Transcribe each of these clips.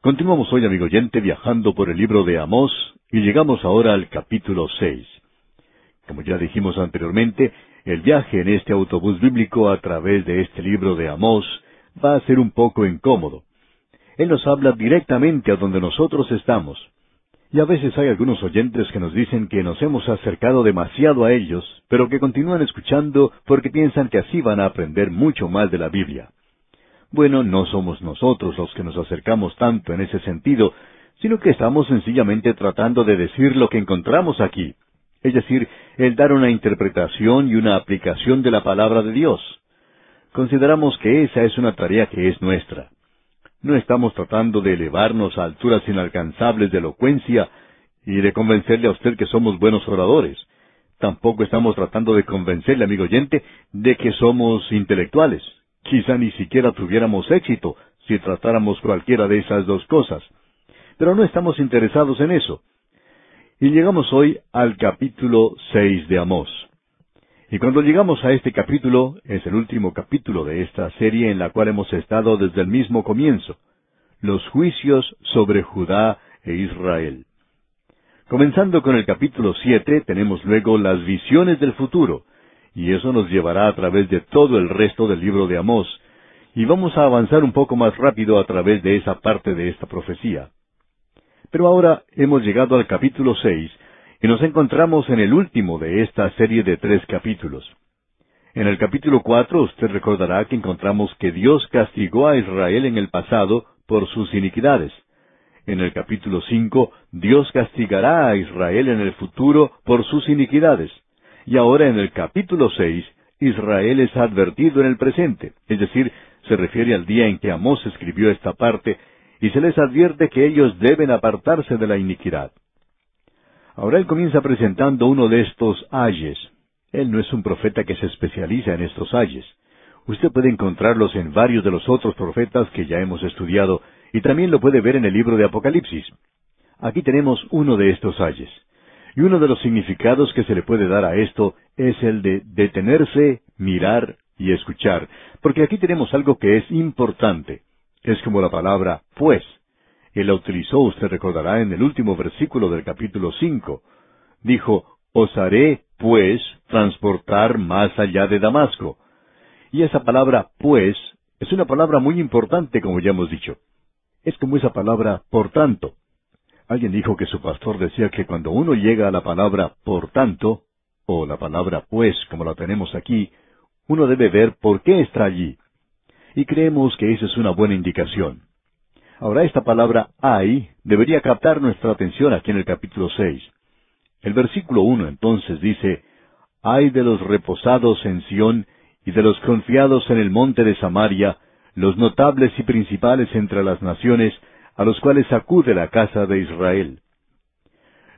Continuamos hoy, amigo oyente, viajando por el libro de Amós y llegamos ahora al capítulo seis. Como ya dijimos anteriormente, el viaje en este autobús bíblico a través de este libro de Amós va a ser un poco incómodo. Él nos habla directamente a donde nosotros estamos. Y a veces hay algunos oyentes que nos dicen que nos hemos acercado demasiado a ellos, pero que continúan escuchando porque piensan que así van a aprender mucho más de la Biblia. Bueno, no somos nosotros los que nos acercamos tanto en ese sentido, sino que estamos sencillamente tratando de decir lo que encontramos aquí, es decir, el dar una interpretación y una aplicación de la palabra de Dios. Consideramos que esa es una tarea que es nuestra. No estamos tratando de elevarnos a alturas inalcanzables de elocuencia y de convencerle a usted que somos buenos oradores. Tampoco estamos tratando de convencerle, amigo oyente, de que somos intelectuales. Quizá ni siquiera tuviéramos éxito si tratáramos cualquiera de esas dos cosas. Pero no estamos interesados en eso. Y llegamos hoy al capítulo seis de Amós. Y cuando llegamos a este capítulo, es el último capítulo de esta serie en la cual hemos estado desde el mismo comienzo, los juicios sobre Judá e Israel. Comenzando con el capítulo siete, tenemos luego las visiones del futuro, y eso nos llevará a través de todo el resto del libro de Amós, y vamos a avanzar un poco más rápido a través de esa parte de esta profecía. Pero ahora hemos llegado al capítulo seis, y nos encontramos en el último de esta serie de tres capítulos. En el capítulo cuatro usted recordará que encontramos que Dios castigó a Israel en el pasado por sus iniquidades. En el capítulo cinco, Dios castigará a Israel en el futuro por sus iniquidades. Y ahora en el capítulo seis, Israel es advertido en el presente, es decir, se refiere al día en que Amós escribió esta parte, y se les advierte que ellos deben apartarse de la iniquidad. Ahora él comienza presentando uno de estos ayes. Él no es un profeta que se especializa en estos ayes. Usted puede encontrarlos en varios de los otros profetas que ya hemos estudiado y también lo puede ver en el libro de Apocalipsis. Aquí tenemos uno de estos ayes. Y uno de los significados que se le puede dar a esto es el de detenerse, mirar y escuchar, porque aquí tenemos algo que es importante. Es como la palabra pues. Él la utilizó, usted recordará, en el último versículo del capítulo cinco. Dijo, Os haré, pues, transportar más allá de Damasco. Y esa palabra, pues, es una palabra muy importante, como ya hemos dicho. Es como esa palabra, por tanto. Alguien dijo que su pastor decía que cuando uno llega a la palabra por tanto, o la palabra pues, como la tenemos aquí, uno debe ver por qué está allí. Y creemos que esa es una buena indicación. Ahora esta palabra hay debería captar nuestra atención aquí en el capítulo seis. El versículo uno entonces dice, Hay de los reposados en Sión y de los confiados en el monte de Samaria, los notables y principales entre las naciones, a los cuales acude la casa de Israel.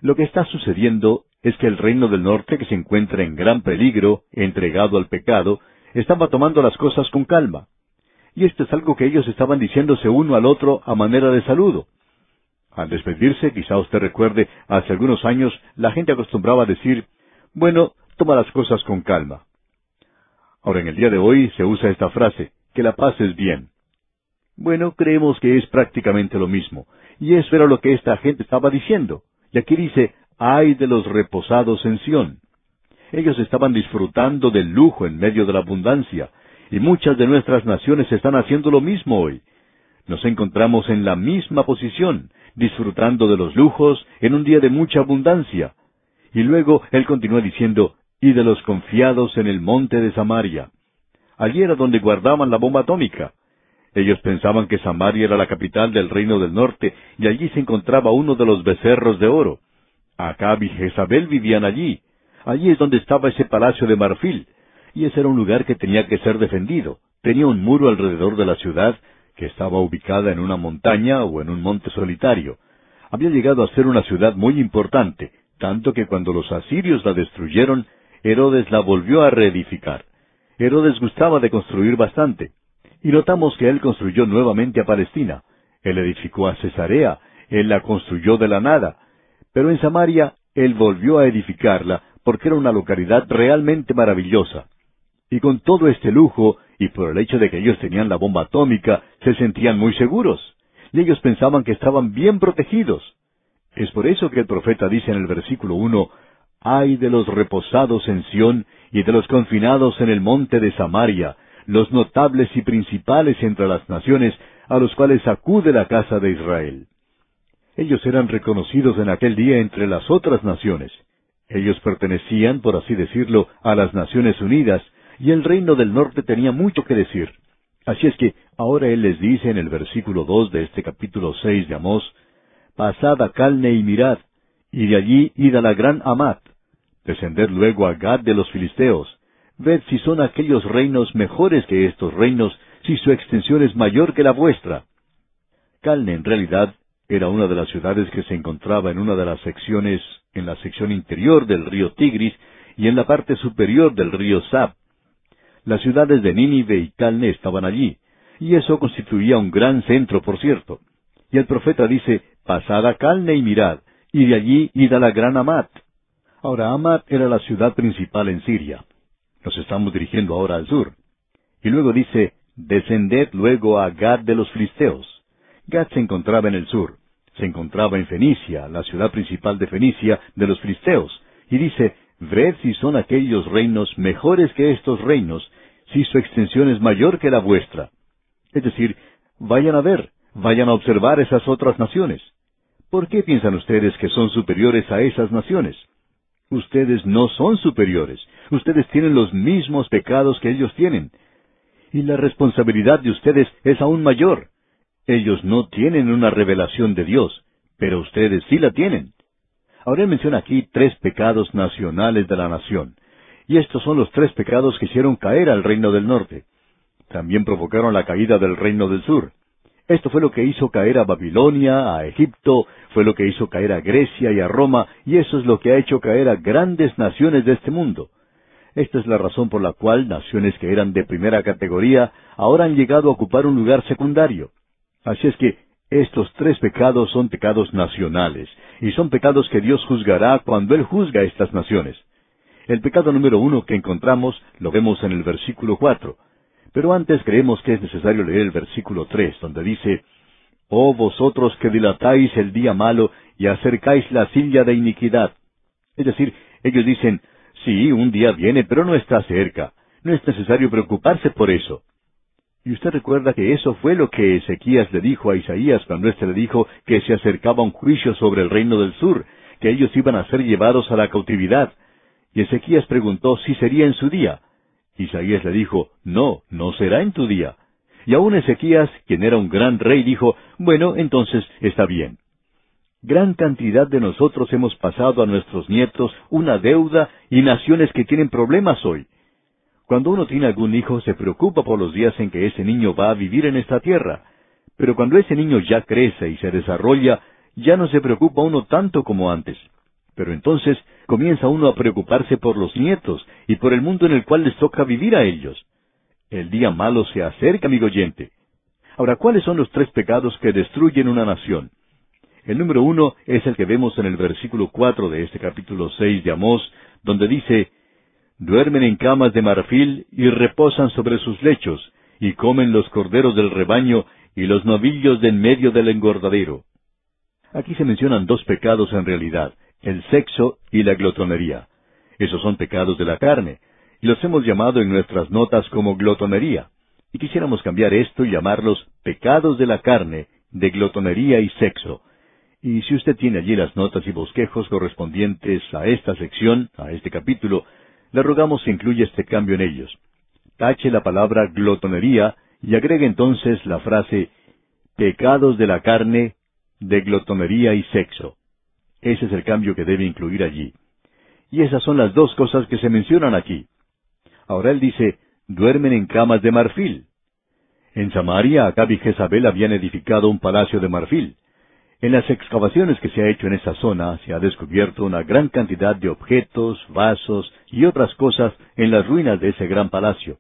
Lo que está sucediendo es que el reino del norte, que se encuentra en gran peligro, entregado al pecado, estaba tomando las cosas con calma. Y esto es algo que ellos estaban diciéndose uno al otro a manera de saludo. Al despedirse, quizá usted recuerde, hace algunos años la gente acostumbraba a decir, bueno, toma las cosas con calma. Ahora en el día de hoy se usa esta frase, que la paz es bien. Bueno, creemos que es prácticamente lo mismo, y eso era lo que esta gente estaba diciendo. Y aquí dice, ay de los reposados en Sión. Ellos estaban disfrutando del lujo en medio de la abundancia, y muchas de nuestras naciones están haciendo lo mismo hoy. Nos encontramos en la misma posición, disfrutando de los lujos en un día de mucha abundancia. Y luego él continúa diciendo, y de los confiados en el monte de Samaria. Allí era donde guardaban la bomba atómica. Ellos pensaban que Samaria era la capital del reino del norte, y allí se encontraba uno de los becerros de oro. Acab y Jezabel vivían allí. Allí es donde estaba ese palacio de marfil, y ese era un lugar que tenía que ser defendido. Tenía un muro alrededor de la ciudad, que estaba ubicada en una montaña o en un monte solitario. Había llegado a ser una ciudad muy importante, tanto que cuando los asirios la destruyeron, Herodes la volvió a reedificar. Herodes gustaba de construir bastante. Y notamos que él construyó nuevamente a Palestina. Él edificó a Cesarea, él la construyó de la nada. Pero en Samaria, él volvió a edificarla porque era una localidad realmente maravillosa. Y con todo este lujo, y por el hecho de que ellos tenían la bomba atómica, se sentían muy seguros. y ellos pensaban que estaban bien protegidos. Es por eso que el profeta dice en el versículo uno, Ay de los reposados en Sión y de los confinados en el monte de Samaria, los notables y principales entre las naciones, a los cuales acude la casa de Israel. Ellos eran reconocidos en aquel día entre las otras naciones. Ellos pertenecían, por así decirlo, a las Naciones Unidas, y el reino del norte tenía mucho que decir. Así es que ahora Él les dice en el versículo dos de este capítulo seis de Amós, Pasad a Calne y mirad, y de allí id a la gran Amat, descended luego a Gad de los Filisteos, ved si son aquellos reinos mejores que estos reinos, si su extensión es mayor que la vuestra. Calne en realidad era una de las ciudades que se encontraba en una de las secciones, en la sección interior del río Tigris y en la parte superior del río Sab. Las ciudades de Nínive y Calne estaban allí, y eso constituía un gran centro, por cierto. Y el profeta dice, pasad a Calne y mirad, y de allí id a la gran Amat. Ahora, Amat era la ciudad principal en Siria. Nos estamos dirigiendo ahora al sur. Y luego dice, descended luego a Gad de los Filisteos. Gad se encontraba en el sur se encontraba en Fenicia, la ciudad principal de Fenicia, de los filisteos, y dice, Ved si son aquellos reinos mejores que estos reinos, si su extensión es mayor que la vuestra. Es decir, vayan a ver, vayan a observar esas otras naciones. ¿Por qué piensan ustedes que son superiores a esas naciones? Ustedes no son superiores, ustedes tienen los mismos pecados que ellos tienen. Y la responsabilidad de ustedes es aún mayor. Ellos no tienen una revelación de Dios, pero ustedes sí la tienen. Ahora él menciona aquí tres pecados nacionales de la nación. Y estos son los tres pecados que hicieron caer al reino del norte. También provocaron la caída del reino del sur. Esto fue lo que hizo caer a Babilonia, a Egipto, fue lo que hizo caer a Grecia y a Roma, y eso es lo que ha hecho caer a grandes naciones de este mundo. Esta es la razón por la cual naciones que eran de primera categoría ahora han llegado a ocupar un lugar secundario. Así es que estos tres pecados son pecados nacionales, y son pecados que Dios juzgará cuando Él juzga a estas naciones. El pecado número uno que encontramos lo vemos en el versículo cuatro. Pero antes creemos que es necesario leer el versículo tres, donde dice, Oh vosotros que dilatáis el día malo y acercáis la silla de iniquidad. Es decir, ellos dicen, sí, un día viene, pero no está cerca. No es necesario preocuparse por eso. Y usted recuerda que eso fue lo que Ezequías le dijo a Isaías cuando éste le dijo que se acercaba un juicio sobre el reino del sur, que ellos iban a ser llevados a la cautividad. Y Ezequías preguntó si sería en su día. Isaías le dijo, no, no será en tu día. Y aún Ezequías, quien era un gran rey, dijo, bueno, entonces está bien. Gran cantidad de nosotros hemos pasado a nuestros nietos una deuda y naciones que tienen problemas hoy. Cuando uno tiene algún hijo se preocupa por los días en que ese niño va a vivir en esta tierra. Pero cuando ese niño ya crece y se desarrolla, ya no se preocupa uno tanto como antes. Pero entonces comienza uno a preocuparse por los nietos y por el mundo en el cual les toca vivir a ellos. El día malo se acerca, amigo oyente. Ahora, ¿cuáles son los tres pecados que destruyen una nación? El número uno es el que vemos en el versículo cuatro de este capítulo seis de Amós, donde dice, duermen en camas de marfil y reposan sobre sus lechos, y comen los corderos del rebaño y los novillos de en medio del engordadero. Aquí se mencionan dos pecados en realidad, el sexo y la glotonería. Esos son pecados de la carne, y los hemos llamado en nuestras notas como glotonería. Y quisiéramos cambiar esto y llamarlos pecados de la carne, de glotonería y sexo. Y si usted tiene allí las notas y bosquejos correspondientes a esta sección, a este capítulo, le rogamos que incluya este cambio en ellos. Tache la palabra glotonería y agregue entonces la frase pecados de la carne, de glotonería y sexo. Ese es el cambio que debe incluir allí. Y esas son las dos cosas que se mencionan aquí. Ahora él dice, duermen en camas de marfil. En Samaria, Acab y Jezabel habían edificado un palacio de marfil. En las excavaciones que se ha hecho en esa zona se ha descubierto una gran cantidad de objetos, vasos y otras cosas en las ruinas de ese gran palacio.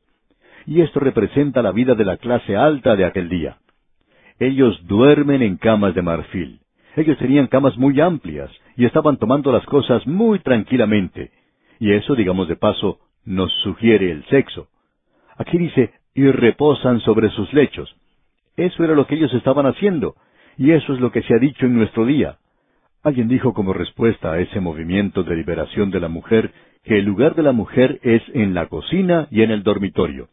Y esto representa la vida de la clase alta de aquel día. Ellos duermen en camas de marfil. Ellos tenían camas muy amplias y estaban tomando las cosas muy tranquilamente. Y eso, digamos de paso, nos sugiere el sexo. Aquí dice, y reposan sobre sus lechos. Eso era lo que ellos estaban haciendo y eso es lo que se ha dicho en nuestro día. Alguien dijo como respuesta a ese movimiento de liberación de la mujer que el lugar de la mujer es en la cocina y en el dormitorio.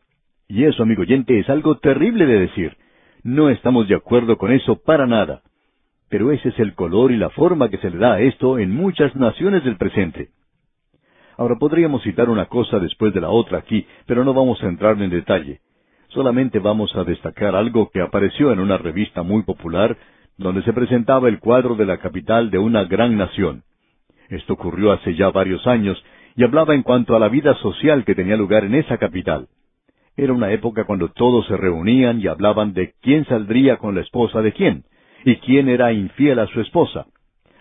Y eso, amigo oyente, es algo terrible de decir. No estamos de acuerdo con eso para nada. Pero ese es el color y la forma que se le da a esto en muchas naciones del presente. Ahora podríamos citar una cosa después de la otra aquí, pero no vamos a entrar en detalle. Solamente vamos a destacar algo que apareció en una revista muy popular donde se presentaba el cuadro de la capital de una gran nación. Esto ocurrió hace ya varios años y hablaba en cuanto a la vida social que tenía lugar en esa capital. Era una época cuando todos se reunían y hablaban de quién saldría con la esposa de quién, y quién era infiel a su esposa.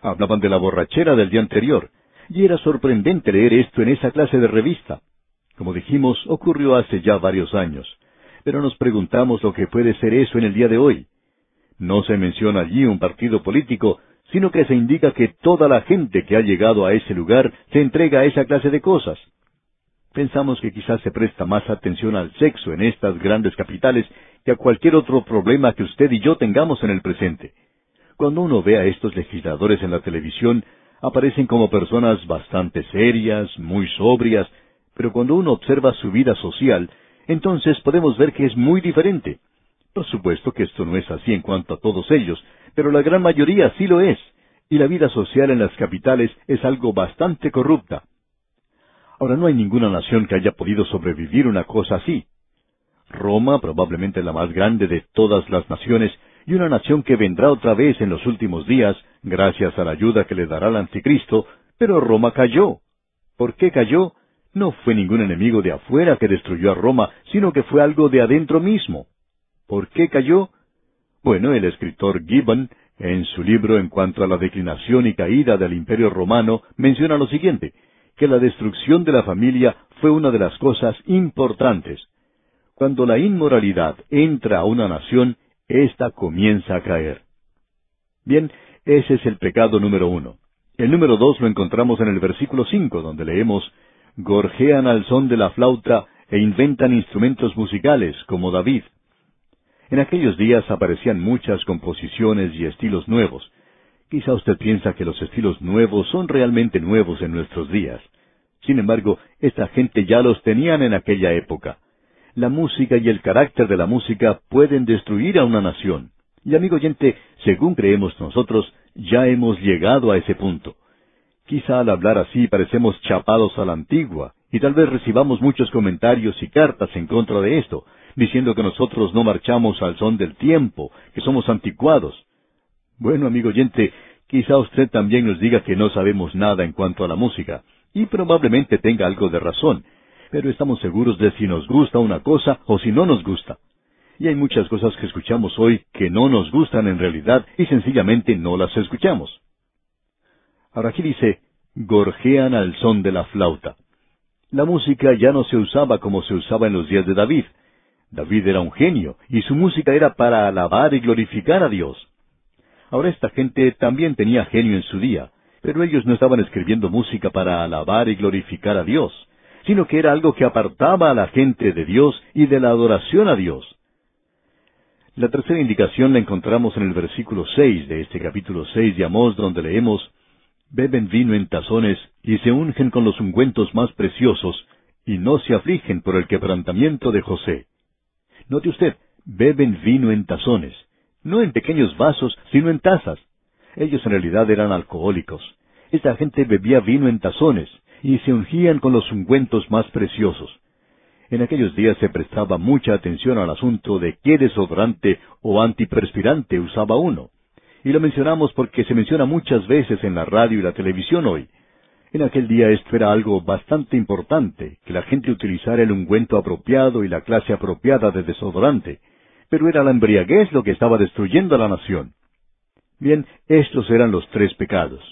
Hablaban de la borrachera del día anterior, y era sorprendente leer esto en esa clase de revista. Como dijimos, ocurrió hace ya varios años, pero nos preguntamos lo que puede ser eso en el día de hoy. No se menciona allí un partido político, sino que se indica que toda la gente que ha llegado a ese lugar se entrega a esa clase de cosas. Pensamos que quizás se presta más atención al sexo en estas grandes capitales que a cualquier otro problema que usted y yo tengamos en el presente. Cuando uno ve a estos legisladores en la televisión, aparecen como personas bastante serias, muy sobrias, pero cuando uno observa su vida social, entonces podemos ver que es muy diferente. Por supuesto que esto no es así en cuanto a todos ellos, pero la gran mayoría sí lo es, y la vida social en las capitales es algo bastante corrupta. Ahora no hay ninguna nación que haya podido sobrevivir una cosa así. Roma, probablemente la más grande de todas las naciones, y una nación que vendrá otra vez en los últimos días, gracias a la ayuda que le dará el anticristo, pero Roma cayó. ¿Por qué cayó? No fue ningún enemigo de afuera que destruyó a Roma, sino que fue algo de adentro mismo. ¿Por qué cayó? Bueno, el escritor Gibbon, en su libro en cuanto a la declinación y caída del imperio romano, menciona lo siguiente, que la destrucción de la familia fue una de las cosas importantes. Cuando la inmoralidad entra a una nación, ésta comienza a caer. Bien, ese es el pecado número uno. El número dos lo encontramos en el versículo cinco, donde leemos, Gorjean al son de la flauta e inventan instrumentos musicales, como David. En aquellos días aparecían muchas composiciones y estilos nuevos. Quizá usted piensa que los estilos nuevos son realmente nuevos en nuestros días. Sin embargo, esta gente ya los tenían en aquella época. La música y el carácter de la música pueden destruir a una nación. Y amigo oyente, según creemos nosotros, ya hemos llegado a ese punto. Quizá al hablar así parecemos chapados a la antigua, y tal vez recibamos muchos comentarios y cartas en contra de esto, diciendo que nosotros no marchamos al son del tiempo, que somos anticuados. Bueno, amigo oyente, quizá usted también nos diga que no sabemos nada en cuanto a la música, y probablemente tenga algo de razón, pero estamos seguros de si nos gusta una cosa o si no nos gusta. Y hay muchas cosas que escuchamos hoy que no nos gustan en realidad y sencillamente no las escuchamos. Ahora aquí dice, gorjean al son de la flauta. La música ya no se usaba como se usaba en los días de David. David era un genio, y su música era para alabar y glorificar a Dios. Ahora esta gente también tenía genio en su día, pero ellos no estaban escribiendo música para alabar y glorificar a Dios, sino que era algo que apartaba a la gente de Dios y de la adoración a Dios. La tercera indicación la encontramos en el versículo seis de este capítulo seis de Amós, donde leemos Beben vino en tazones y se ungen con los ungüentos más preciosos, y no se afligen por el quebrantamiento de José. Note usted, beben vino en tazones, no en pequeños vasos, sino en tazas. Ellos en realidad eran alcohólicos. Esta gente bebía vino en tazones y se ungían con los ungüentos más preciosos. En aquellos días se prestaba mucha atención al asunto de qué desodorante o antiperspirante usaba uno. Y lo mencionamos porque se menciona muchas veces en la radio y la televisión hoy. En aquel día esto era algo bastante importante, que la gente utilizara el ungüento apropiado y la clase apropiada de desodorante, pero era la embriaguez lo que estaba destruyendo a la nación. Bien, estos eran los tres pecados.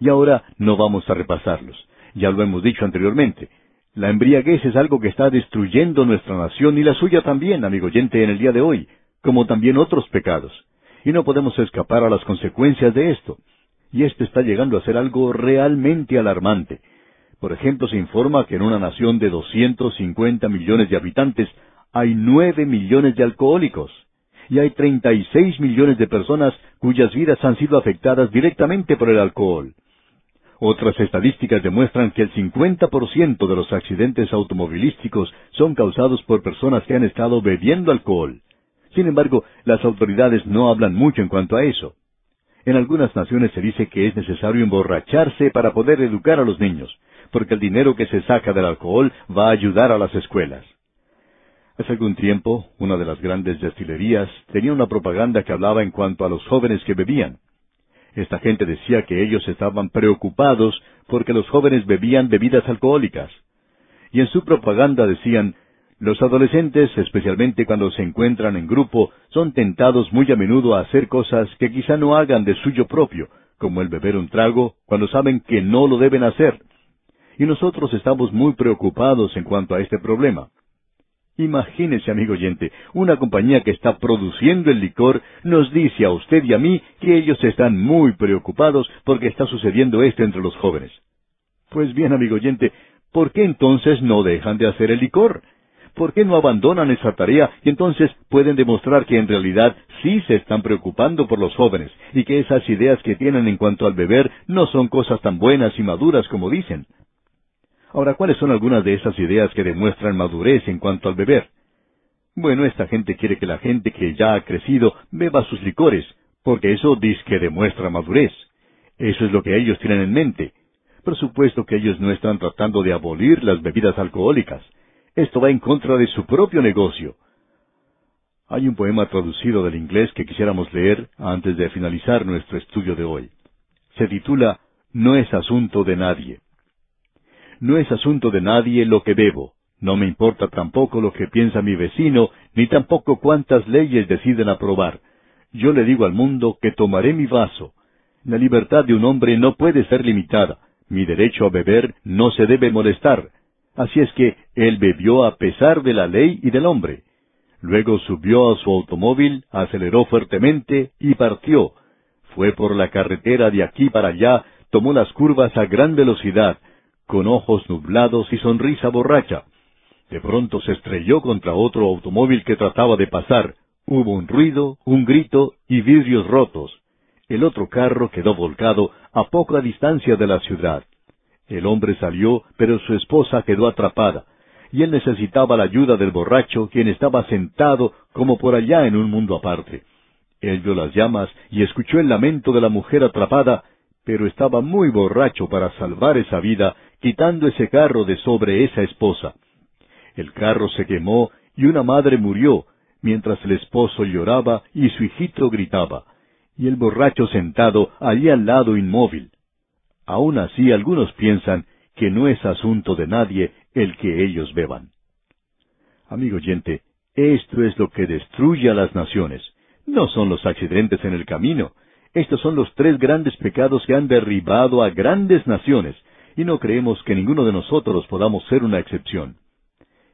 Y ahora no vamos a repasarlos. Ya lo hemos dicho anteriormente. La embriaguez es algo que está destruyendo nuestra nación y la suya también, amigo oyente, en el día de hoy, como también otros pecados. Y no podemos escapar a las consecuencias de esto y esto está llegando a ser algo realmente alarmante. Por ejemplo, se informa que en una nación de 250 millones de habitantes hay nueve millones de alcohólicos. y hay 36 millones de personas cuyas vidas han sido afectadas directamente por el alcohol. Otras estadísticas demuestran que el 50% de los accidentes automovilísticos son causados por personas que han estado bebiendo alcohol. Sin embargo, las autoridades no hablan mucho en cuanto a eso. En algunas naciones se dice que es necesario emborracharse para poder educar a los niños, porque el dinero que se saca del alcohol va a ayudar a las escuelas. Hace algún tiempo, una de las grandes destilerías tenía una propaganda que hablaba en cuanto a los jóvenes que bebían. Esta gente decía que ellos estaban preocupados porque los jóvenes bebían bebidas alcohólicas. Y en su propaganda decían, los adolescentes, especialmente cuando se encuentran en grupo, son tentados muy a menudo a hacer cosas que quizá no hagan de suyo propio, como el beber un trago, cuando saben que no lo deben hacer. Y nosotros estamos muy preocupados en cuanto a este problema. Imagínese, amigo oyente, una compañía que está produciendo el licor nos dice a usted y a mí que ellos están muy preocupados porque está sucediendo esto entre los jóvenes. Pues bien, amigo oyente, ¿por qué entonces no dejan de hacer el licor? ¿Por qué no abandonan esa tarea y entonces pueden demostrar que en realidad sí se están preocupando por los jóvenes y que esas ideas que tienen en cuanto al beber no son cosas tan buenas y maduras como dicen? Ahora, ¿cuáles son algunas de esas ideas que demuestran madurez en cuanto al beber? Bueno, esta gente quiere que la gente que ya ha crecido beba sus licores, porque eso dice que demuestra madurez. Eso es lo que ellos tienen en mente. Por supuesto que ellos no están tratando de abolir las bebidas alcohólicas. Esto va en contra de su propio negocio. Hay un poema traducido del inglés que quisiéramos leer antes de finalizar nuestro estudio de hoy. Se titula No es asunto de nadie. No es asunto de nadie lo que bebo. No me importa tampoco lo que piensa mi vecino, ni tampoco cuántas leyes deciden aprobar. Yo le digo al mundo que tomaré mi vaso. La libertad de un hombre no puede ser limitada. Mi derecho a beber no se debe molestar. Así es que él bebió a pesar de la ley y del hombre. Luego subió a su automóvil, aceleró fuertemente y partió. Fue por la carretera de aquí para allá, tomó las curvas a gran velocidad, con ojos nublados y sonrisa borracha. De pronto se estrelló contra otro automóvil que trataba de pasar. Hubo un ruido, un grito y vidrios rotos. El otro carro quedó volcado a poca distancia de la ciudad. El hombre salió, pero su esposa quedó atrapada, y él necesitaba la ayuda del borracho, quien estaba sentado como por allá en un mundo aparte. Él vio las llamas y escuchó el lamento de la mujer atrapada, pero estaba muy borracho para salvar esa vida quitando ese carro de sobre esa esposa. El carro se quemó y una madre murió, mientras el esposo lloraba y su hijito gritaba, y el borracho sentado allí al lado inmóvil. Aun así algunos piensan que no es asunto de nadie el que ellos beban. Amigo oyente, esto es lo que destruye a las naciones. No son los accidentes en el camino. Estos son los tres grandes pecados que han derribado a grandes naciones, y no creemos que ninguno de nosotros podamos ser una excepción.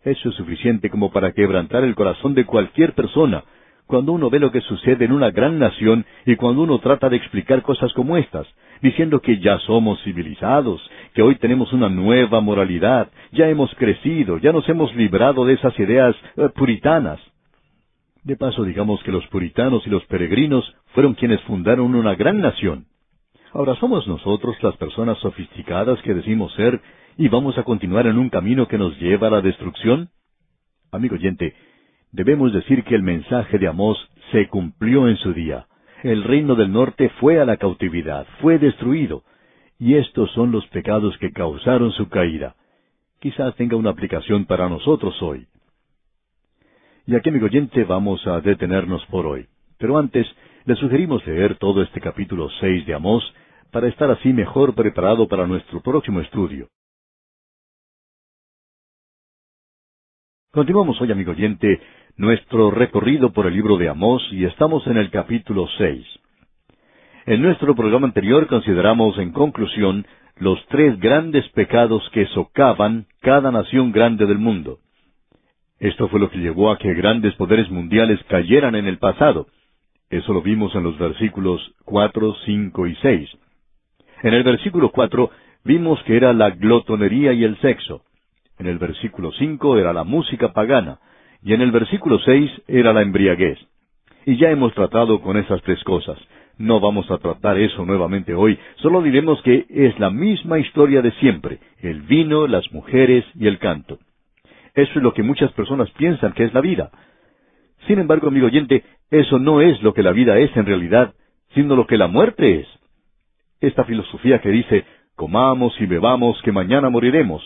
Eso es suficiente como para quebrantar el corazón de cualquier persona, cuando uno ve lo que sucede en una gran nación y cuando uno trata de explicar cosas como estas, diciendo que ya somos civilizados, que hoy tenemos una nueva moralidad, ya hemos crecido, ya nos hemos librado de esas ideas eh, puritanas. De paso, digamos que los puritanos y los peregrinos fueron quienes fundaron una gran nación. Ahora, ¿somos nosotros las personas sofisticadas que decimos ser y vamos a continuar en un camino que nos lleva a la destrucción? Amigo oyente, debemos decir que el mensaje de Amós se cumplió en su día. El reino del norte fue a la cautividad, fue destruido, y estos son los pecados que causaron su caída. Quizás tenga una aplicación para nosotros hoy. Y aquí, amigo oyente, vamos a detenernos por hoy. Pero antes, le sugerimos leer todo este capítulo seis de Amós, para estar así mejor preparado para nuestro próximo estudio. Continuamos hoy, amigo oyente, nuestro recorrido por el libro de Amós y estamos en el capítulo seis. En nuestro programa anterior consideramos en conclusión los tres grandes pecados que socavan cada nación grande del mundo. Esto fue lo que llevó a que grandes poderes mundiales cayeran en el pasado. Eso lo vimos en los versículos cuatro, cinco y seis. En el versículo cuatro vimos que era la glotonería y el sexo. En el versículo cinco era la música pagana. Y en el versículo seis era la embriaguez. Y ya hemos tratado con esas tres cosas. No vamos a tratar eso nuevamente hoy, solo diremos que es la misma historia de siempre, el vino, las mujeres y el canto. Eso es lo que muchas personas piensan que es la vida. Sin embargo, amigo oyente, eso no es lo que la vida es en realidad, sino lo que la muerte es. Esta filosofía que dice, comamos y bebamos que mañana moriremos.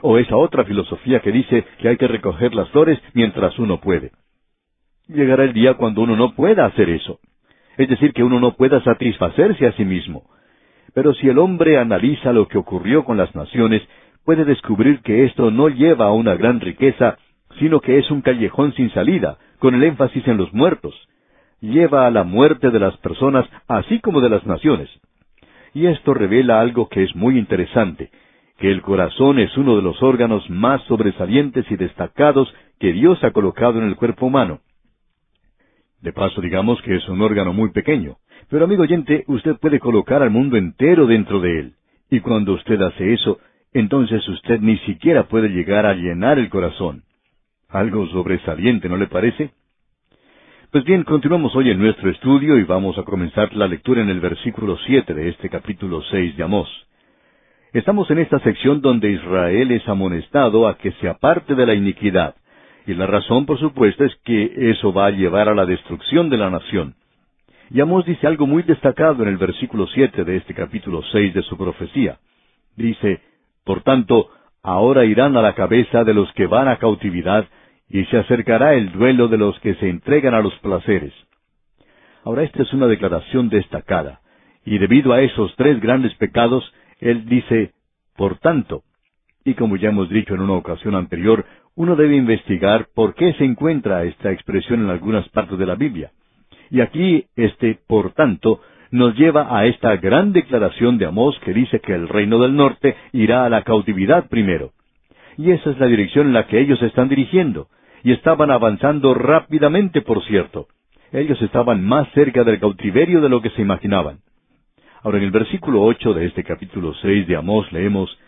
O esa otra filosofía que dice que hay que recoger las flores mientras uno puede. Llegará el día cuando uno no pueda hacer eso. Es decir, que uno no pueda satisfacerse a sí mismo. Pero si el hombre analiza lo que ocurrió con las naciones, puede descubrir que esto no lleva a una gran riqueza, sino que es un callejón sin salida, con el énfasis en los muertos. Lleva a la muerte de las personas, así como de las naciones. Y esto revela algo que es muy interesante, que el corazón es uno de los órganos más sobresalientes y destacados que Dios ha colocado en el cuerpo humano. De paso, digamos que es un órgano muy pequeño. Pero amigo oyente, usted puede colocar al mundo entero dentro de él. Y cuando usted hace eso, entonces usted ni siquiera puede llegar a llenar el corazón. Algo sobresaliente, ¿no le parece? Pues bien, continuamos hoy en nuestro estudio y vamos a comenzar la lectura en el versículo siete de este capítulo seis de Amós. Estamos en esta sección donde Israel es amonestado a que se aparte de la iniquidad, y la razón, por supuesto, es que eso va a llevar a la destrucción de la nación. Y Amós dice algo muy destacado en el versículo siete de este capítulo seis de su profecía. Dice, Por tanto, ahora irán a la cabeza de los que van a cautividad, y se acercará el duelo de los que se entregan a los placeres. Ahora esta es una declaración destacada, y debido a esos tres grandes pecados, él dice, Por tanto, y como ya hemos dicho en una ocasión anterior, uno debe investigar por qué se encuentra esta expresión en algunas partes de la Biblia. Y aquí, este por tanto, nos lleva a esta gran declaración de Amós que dice que el reino del norte irá a la cautividad primero. Y esa es la dirección en la que ellos están dirigiendo. Y estaban avanzando rápidamente, por cierto. Ellos estaban más cerca del cautiverio de lo que se imaginaban. Ahora en el versículo ocho de este capítulo seis de Amós leemos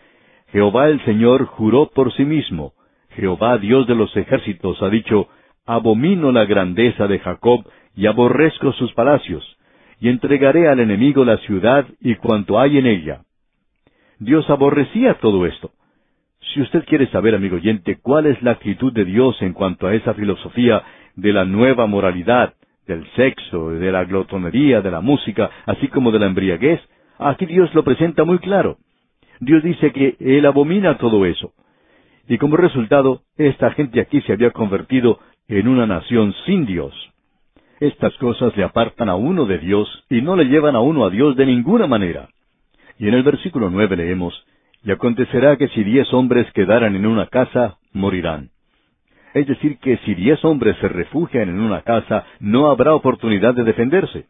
Jehová el Señor juró por sí mismo, Jehová Dios de los ejércitos ha dicho, Abomino la grandeza de Jacob y aborrezco sus palacios, y entregaré al enemigo la ciudad y cuanto hay en ella. Dios aborrecía todo esto. Si usted quiere saber, amigo oyente, cuál es la actitud de Dios en cuanto a esa filosofía de la nueva moralidad, del sexo, de la glotonería, de la música, así como de la embriaguez, aquí Dios lo presenta muy claro. Dios dice que Él abomina todo eso. Y como resultado, esta gente aquí se había convertido en una nación sin Dios. Estas cosas le apartan a uno de Dios y no le llevan a uno a Dios de ninguna manera. Y en el versículo nueve leemos, Y acontecerá que si diez hombres quedaran en una casa, morirán. Es decir, que si diez hombres se refugian en una casa, no habrá oportunidad de defenderse.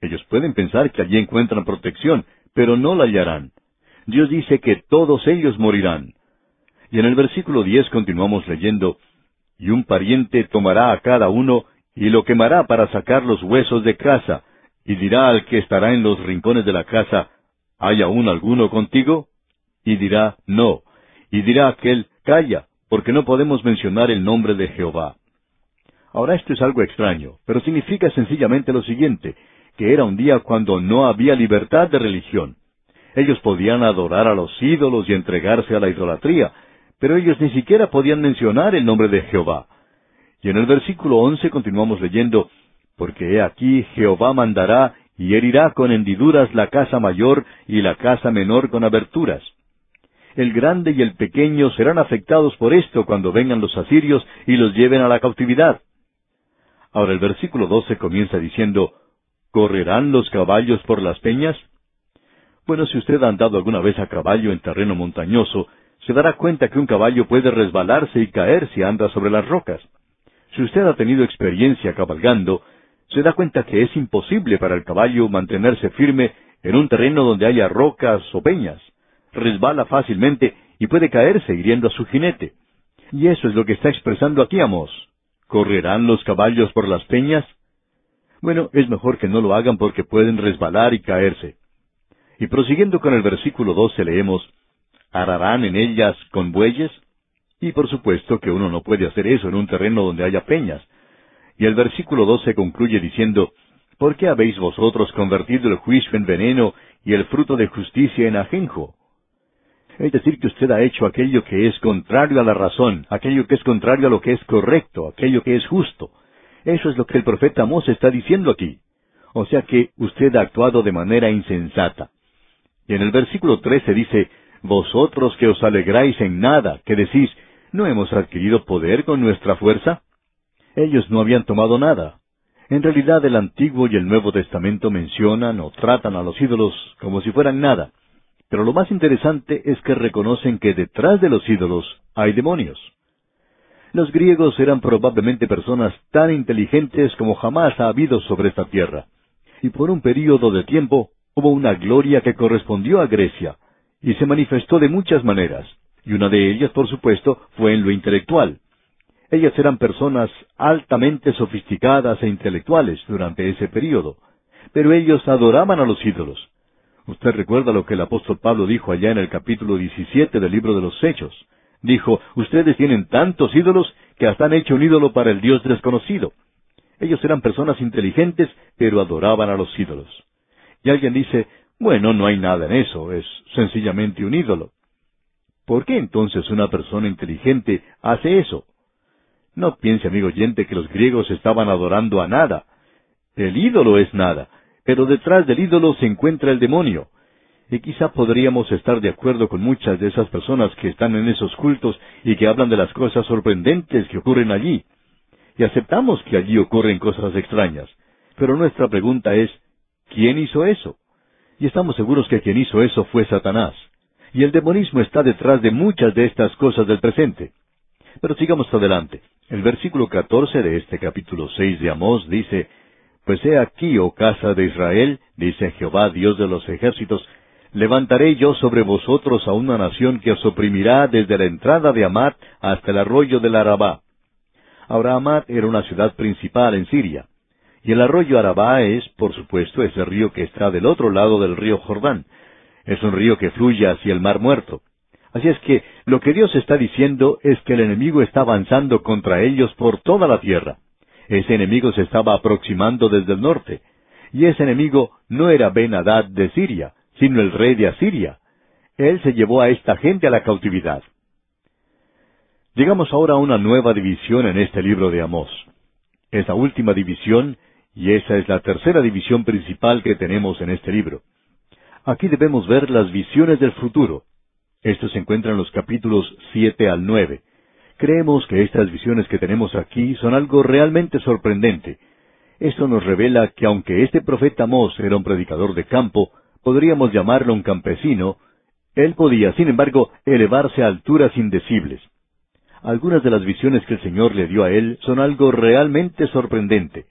Ellos pueden pensar que allí encuentran protección, pero no la hallarán. Dios dice que todos ellos morirán. Y en el versículo diez continuamos leyendo, Y un pariente tomará a cada uno y lo quemará para sacar los huesos de casa, y dirá al que estará en los rincones de la casa, ¿hay aún alguno contigo? Y dirá, no. Y dirá aquel, calla, porque no podemos mencionar el nombre de Jehová. Ahora esto es algo extraño, pero significa sencillamente lo siguiente, que era un día cuando no había libertad de religión. Ellos podían adorar a los ídolos y entregarse a la idolatría, pero ellos ni siquiera podían mencionar el nombre de Jehová. Y en el versículo once continuamos leyendo, porque he aquí Jehová mandará y herirá con hendiduras la casa mayor y la casa menor con aberturas. El grande y el pequeño serán afectados por esto cuando vengan los asirios y los lleven a la cautividad. Ahora el versículo doce comienza diciendo, ¿Correrán los caballos por las peñas? Bueno, si usted ha andado alguna vez a caballo en terreno montañoso, se dará cuenta que un caballo puede resbalarse y caer si anda sobre las rocas. Si usted ha tenido experiencia cabalgando, se da cuenta que es imposible para el caballo mantenerse firme en un terreno donde haya rocas o peñas. Resbala fácilmente y puede caerse hiriendo a su jinete. Y eso es lo que está expresando aquí Amos. ¿Correrán los caballos por las peñas? Bueno, es mejor que no lo hagan porque pueden resbalar y caerse. Y prosiguiendo con el versículo doce leemos, ¿Ararán en ellas con bueyes? Y por supuesto que uno no puede hacer eso en un terreno donde haya peñas. Y el versículo doce concluye diciendo, ¿Por qué habéis vosotros convertido el juicio en veneno y el fruto de justicia en ajenjo? Es decir, que usted ha hecho aquello que es contrario a la razón, aquello que es contrario a lo que es correcto, aquello que es justo. Eso es lo que el profeta Amós está diciendo aquí. O sea que usted ha actuado de manera insensata. Y en el versículo trece dice, Vosotros que os alegráis en nada, que decís, ¿no hemos adquirido poder con nuestra fuerza? Ellos no habían tomado nada. En realidad el Antiguo y el Nuevo Testamento mencionan o tratan a los ídolos como si fueran nada. Pero lo más interesante es que reconocen que detrás de los ídolos hay demonios. Los griegos eran probablemente personas tan inteligentes como jamás ha habido sobre esta tierra. Y por un período de tiempo hubo una gloria que correspondió a Grecia, y se manifestó de muchas maneras, y una de ellas, por supuesto, fue en lo intelectual. Ellas eran personas altamente sofisticadas e intelectuales durante ese período, pero ellos adoraban a los ídolos. Usted recuerda lo que el apóstol Pablo dijo allá en el capítulo 17 del libro de los Hechos. Dijo, ustedes tienen tantos ídolos que hasta han hecho un ídolo para el Dios desconocido. Ellos eran personas inteligentes, pero adoraban a los ídolos. Y alguien dice, bueno, no hay nada en eso, es sencillamente un ídolo. ¿Por qué entonces una persona inteligente hace eso? No piense, amigo oyente, que los griegos estaban adorando a nada. El ídolo es nada, pero detrás del ídolo se encuentra el demonio. Y quizá podríamos estar de acuerdo con muchas de esas personas que están en esos cultos y que hablan de las cosas sorprendentes que ocurren allí. Y aceptamos que allí ocurren cosas extrañas. Pero nuestra pregunta es, ¿quién hizo eso? Y estamos seguros que quien hizo eso fue Satanás. Y el demonismo está detrás de muchas de estas cosas del presente. Pero sigamos adelante. El versículo catorce de este capítulo seis de Amós dice, Pues he aquí, oh casa de Israel, dice Jehová, Dios de los ejércitos, levantaré yo sobre vosotros a una nación que os oprimirá desde la entrada de Amat hasta el arroyo del Arabá. Ahora Amat era una ciudad principal en Siria. Y el arroyo Arabá es, por supuesto, ese río que está del otro lado del río Jordán. Es un río que fluye hacia el mar muerto. Así es que lo que Dios está diciendo es que el enemigo está avanzando contra ellos por toda la tierra. Ese enemigo se estaba aproximando desde el norte. Y ese enemigo no era Ben Hadad de Siria, sino el rey de Asiria. Él se llevó a esta gente a la cautividad. Llegamos ahora a una nueva división en este libro de Amós. Esa última división y esa es la tercera división principal que tenemos en este libro. Aquí debemos ver las visiones del futuro. Esto se encuentra en los capítulos siete al nueve. Creemos que estas visiones que tenemos aquí son algo realmente sorprendente. Esto nos revela que aunque este profeta Mos era un predicador de campo, podríamos llamarlo un campesino, él podía, sin embargo, elevarse a alturas indecibles. Algunas de las visiones que el Señor le dio a él son algo realmente sorprendente.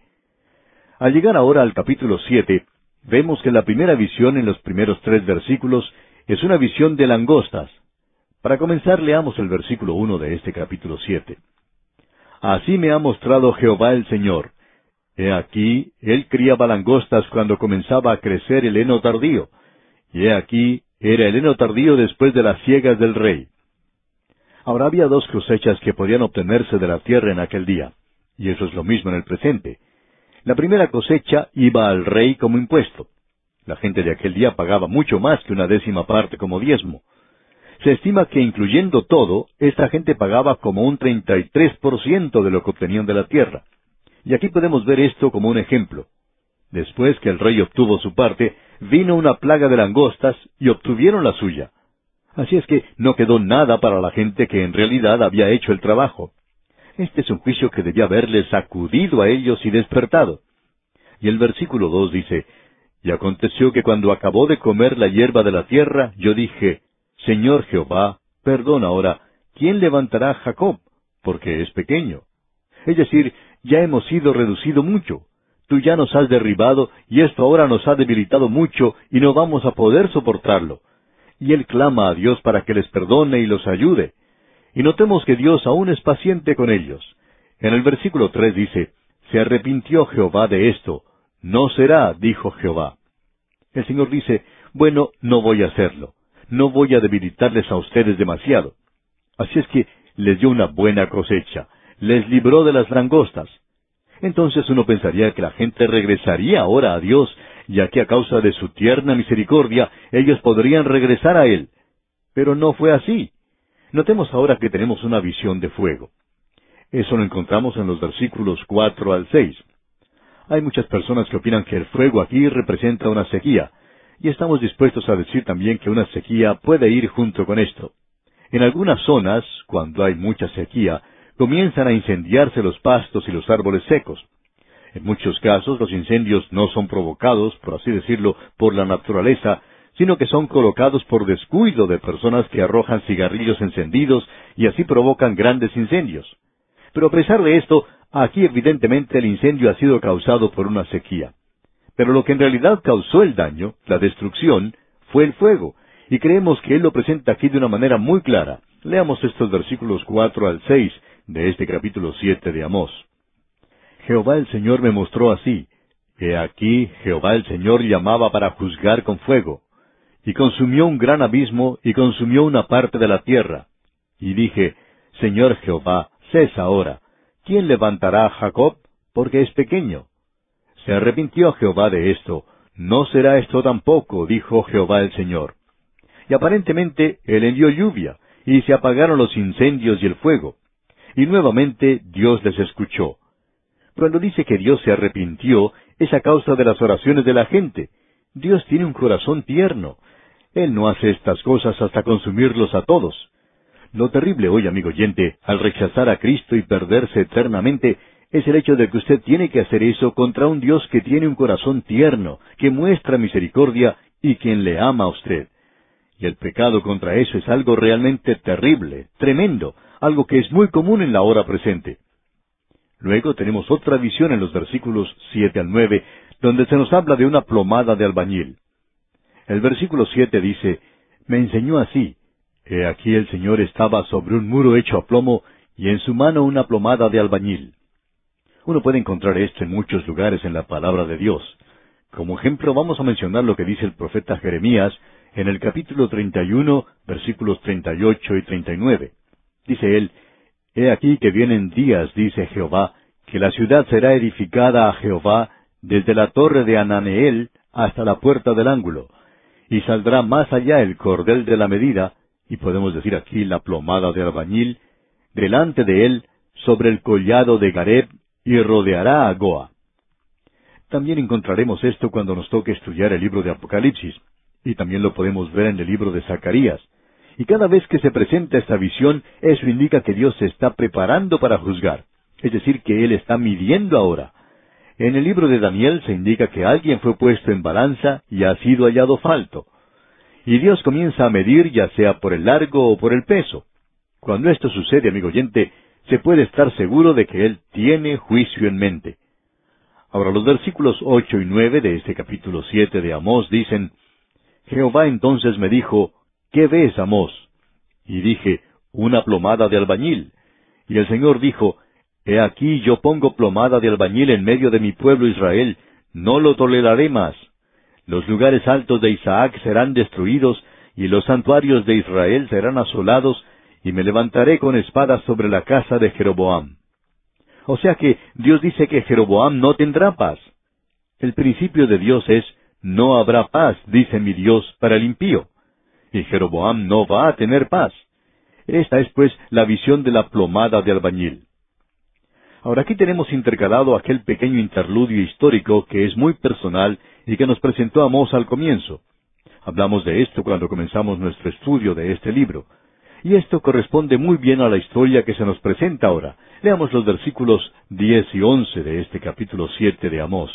Al llegar ahora al capítulo siete, vemos que la primera visión en los primeros tres versículos es una visión de langostas. Para comenzar, leamos el versículo uno de este capítulo siete. Así me ha mostrado Jehová el Señor. He aquí, él criaba langostas cuando comenzaba a crecer el heno tardío. Y he aquí, era el heno tardío después de las ciegas del rey. Ahora había dos cosechas que podían obtenerse de la tierra en aquel día, y eso es lo mismo en el presente. La primera cosecha iba al rey como impuesto. La gente de aquel día pagaba mucho más que una décima parte como diezmo. Se estima que incluyendo todo, esta gente pagaba como un treinta y tres por ciento de lo que obtenían de la tierra. Y aquí podemos ver esto como un ejemplo. Después que el rey obtuvo su parte, vino una plaga de langostas y obtuvieron la suya. Así es que no quedó nada para la gente que en realidad había hecho el trabajo. Este es un juicio que debía haberles sacudido a ellos y despertado. Y el versículo dos dice, Y aconteció que cuando acabó de comer la hierba de la tierra, yo dije, Señor Jehová, perdona ahora, ¿quién levantará a Jacob? Porque es pequeño. Es decir, ya hemos sido reducido mucho. Tú ya nos has derribado y esto ahora nos ha debilitado mucho y no vamos a poder soportarlo. Y él clama a Dios para que les perdone y los ayude. Y notemos que Dios aún es paciente con ellos. En el versículo tres dice, Se arrepintió Jehová de esto. No será, dijo Jehová. El Señor dice, Bueno, no voy a hacerlo. No voy a debilitarles a ustedes demasiado. Así es que les dio una buena cosecha. Les libró de las langostas. entonces uno pensaría que la gente regresaría ahora a Dios, ya que a causa de su tierna misericordia ellos podrían regresar a Él. Pero no fue así. Notemos ahora que tenemos una visión de fuego. Eso lo encontramos en los versículos cuatro al seis. Hay muchas personas que opinan que el fuego aquí representa una sequía, y estamos dispuestos a decir también que una sequía puede ir junto con esto. En algunas zonas, cuando hay mucha sequía, comienzan a incendiarse los pastos y los árboles secos. En muchos casos los incendios no son provocados, por así decirlo, por la naturaleza, sino que son colocados por descuido de personas que arrojan cigarrillos encendidos y así provocan grandes incendios. Pero a pesar de esto, aquí evidentemente el incendio ha sido causado por una sequía. Pero lo que en realidad causó el daño, la destrucción, fue el fuego, y creemos que Él lo presenta aquí de una manera muy clara. Leamos estos versículos cuatro al seis de este capítulo siete de Amós. Jehová el Señor me mostró así. He aquí, Jehová el Señor llamaba para juzgar con fuego. Y consumió un gran abismo, y consumió una parte de la tierra. Y dije, Señor Jehová, cesa ahora. ¿Quién levantará a Jacob? Porque es pequeño. Se arrepintió Jehová de esto. No será esto tampoco, dijo Jehová el Señor. Y aparentemente él envió lluvia, y se apagaron los incendios y el fuego. Y nuevamente Dios les escuchó. Cuando dice que Dios se arrepintió, es a causa de las oraciones de la gente. Dios tiene un corazón tierno. Él no hace estas cosas hasta consumirlos a todos. Lo terrible hoy, amigo oyente, al rechazar a Cristo y perderse eternamente, es el hecho de que usted tiene que hacer eso contra un Dios que tiene un corazón tierno, que muestra misericordia y quien le ama a usted. Y el pecado contra eso es algo realmente terrible, tremendo, algo que es muy común en la hora presente. Luego tenemos otra visión en los versículos siete al nueve, donde se nos habla de una plomada de albañil. El versículo siete dice, Me enseñó así, He aquí el Señor estaba sobre un muro hecho a plomo, y en su mano una plomada de albañil. Uno puede encontrar esto en muchos lugares en la palabra de Dios. Como ejemplo vamos a mencionar lo que dice el profeta Jeremías en el capítulo 31, versículos 38 y 39. Dice él, He aquí que vienen días, dice Jehová, que la ciudad será edificada a Jehová desde la torre de Ananeel hasta la puerta del ángulo, y saldrá más allá el cordel de la medida, y podemos decir aquí la plomada de albañil, delante de él, sobre el collado de Gareb, y rodeará a Goa. También encontraremos esto cuando nos toque estudiar el libro de Apocalipsis, y también lo podemos ver en el libro de Zacarías. Y cada vez que se presenta esta visión, eso indica que Dios se está preparando para juzgar, es decir, que Él está midiendo ahora. En el libro de Daniel se indica que alguien fue puesto en balanza y ha sido hallado falto. Y Dios comienza a medir ya sea por el largo o por el peso. Cuando esto sucede, amigo oyente, se puede estar seguro de que Él tiene juicio en mente. Ahora los versículos ocho y nueve de este capítulo siete de Amós dicen, Jehová entonces me dijo, ¿qué ves, Amós? Y dije, una plomada de albañil. Y el Señor dijo, He aquí yo pongo plomada de albañil en medio de mi pueblo Israel, no lo toleraré más. Los lugares altos de Isaac serán destruidos, y los santuarios de Israel serán asolados, y me levantaré con espada sobre la casa de Jeroboam. O sea que Dios dice que Jeroboam no tendrá paz. El principio de Dios es, no habrá paz, dice mi Dios, para el impío. Y Jeroboam no va a tener paz. Esta es pues la visión de la plomada de albañil. Ahora aquí tenemos intercalado aquel pequeño interludio histórico que es muy personal y que nos presentó Amós al comienzo. Hablamos de esto cuando comenzamos nuestro estudio de este libro. Y esto corresponde muy bien a la historia que se nos presenta ahora. Leamos los versículos diez y once de este capítulo siete de Amós.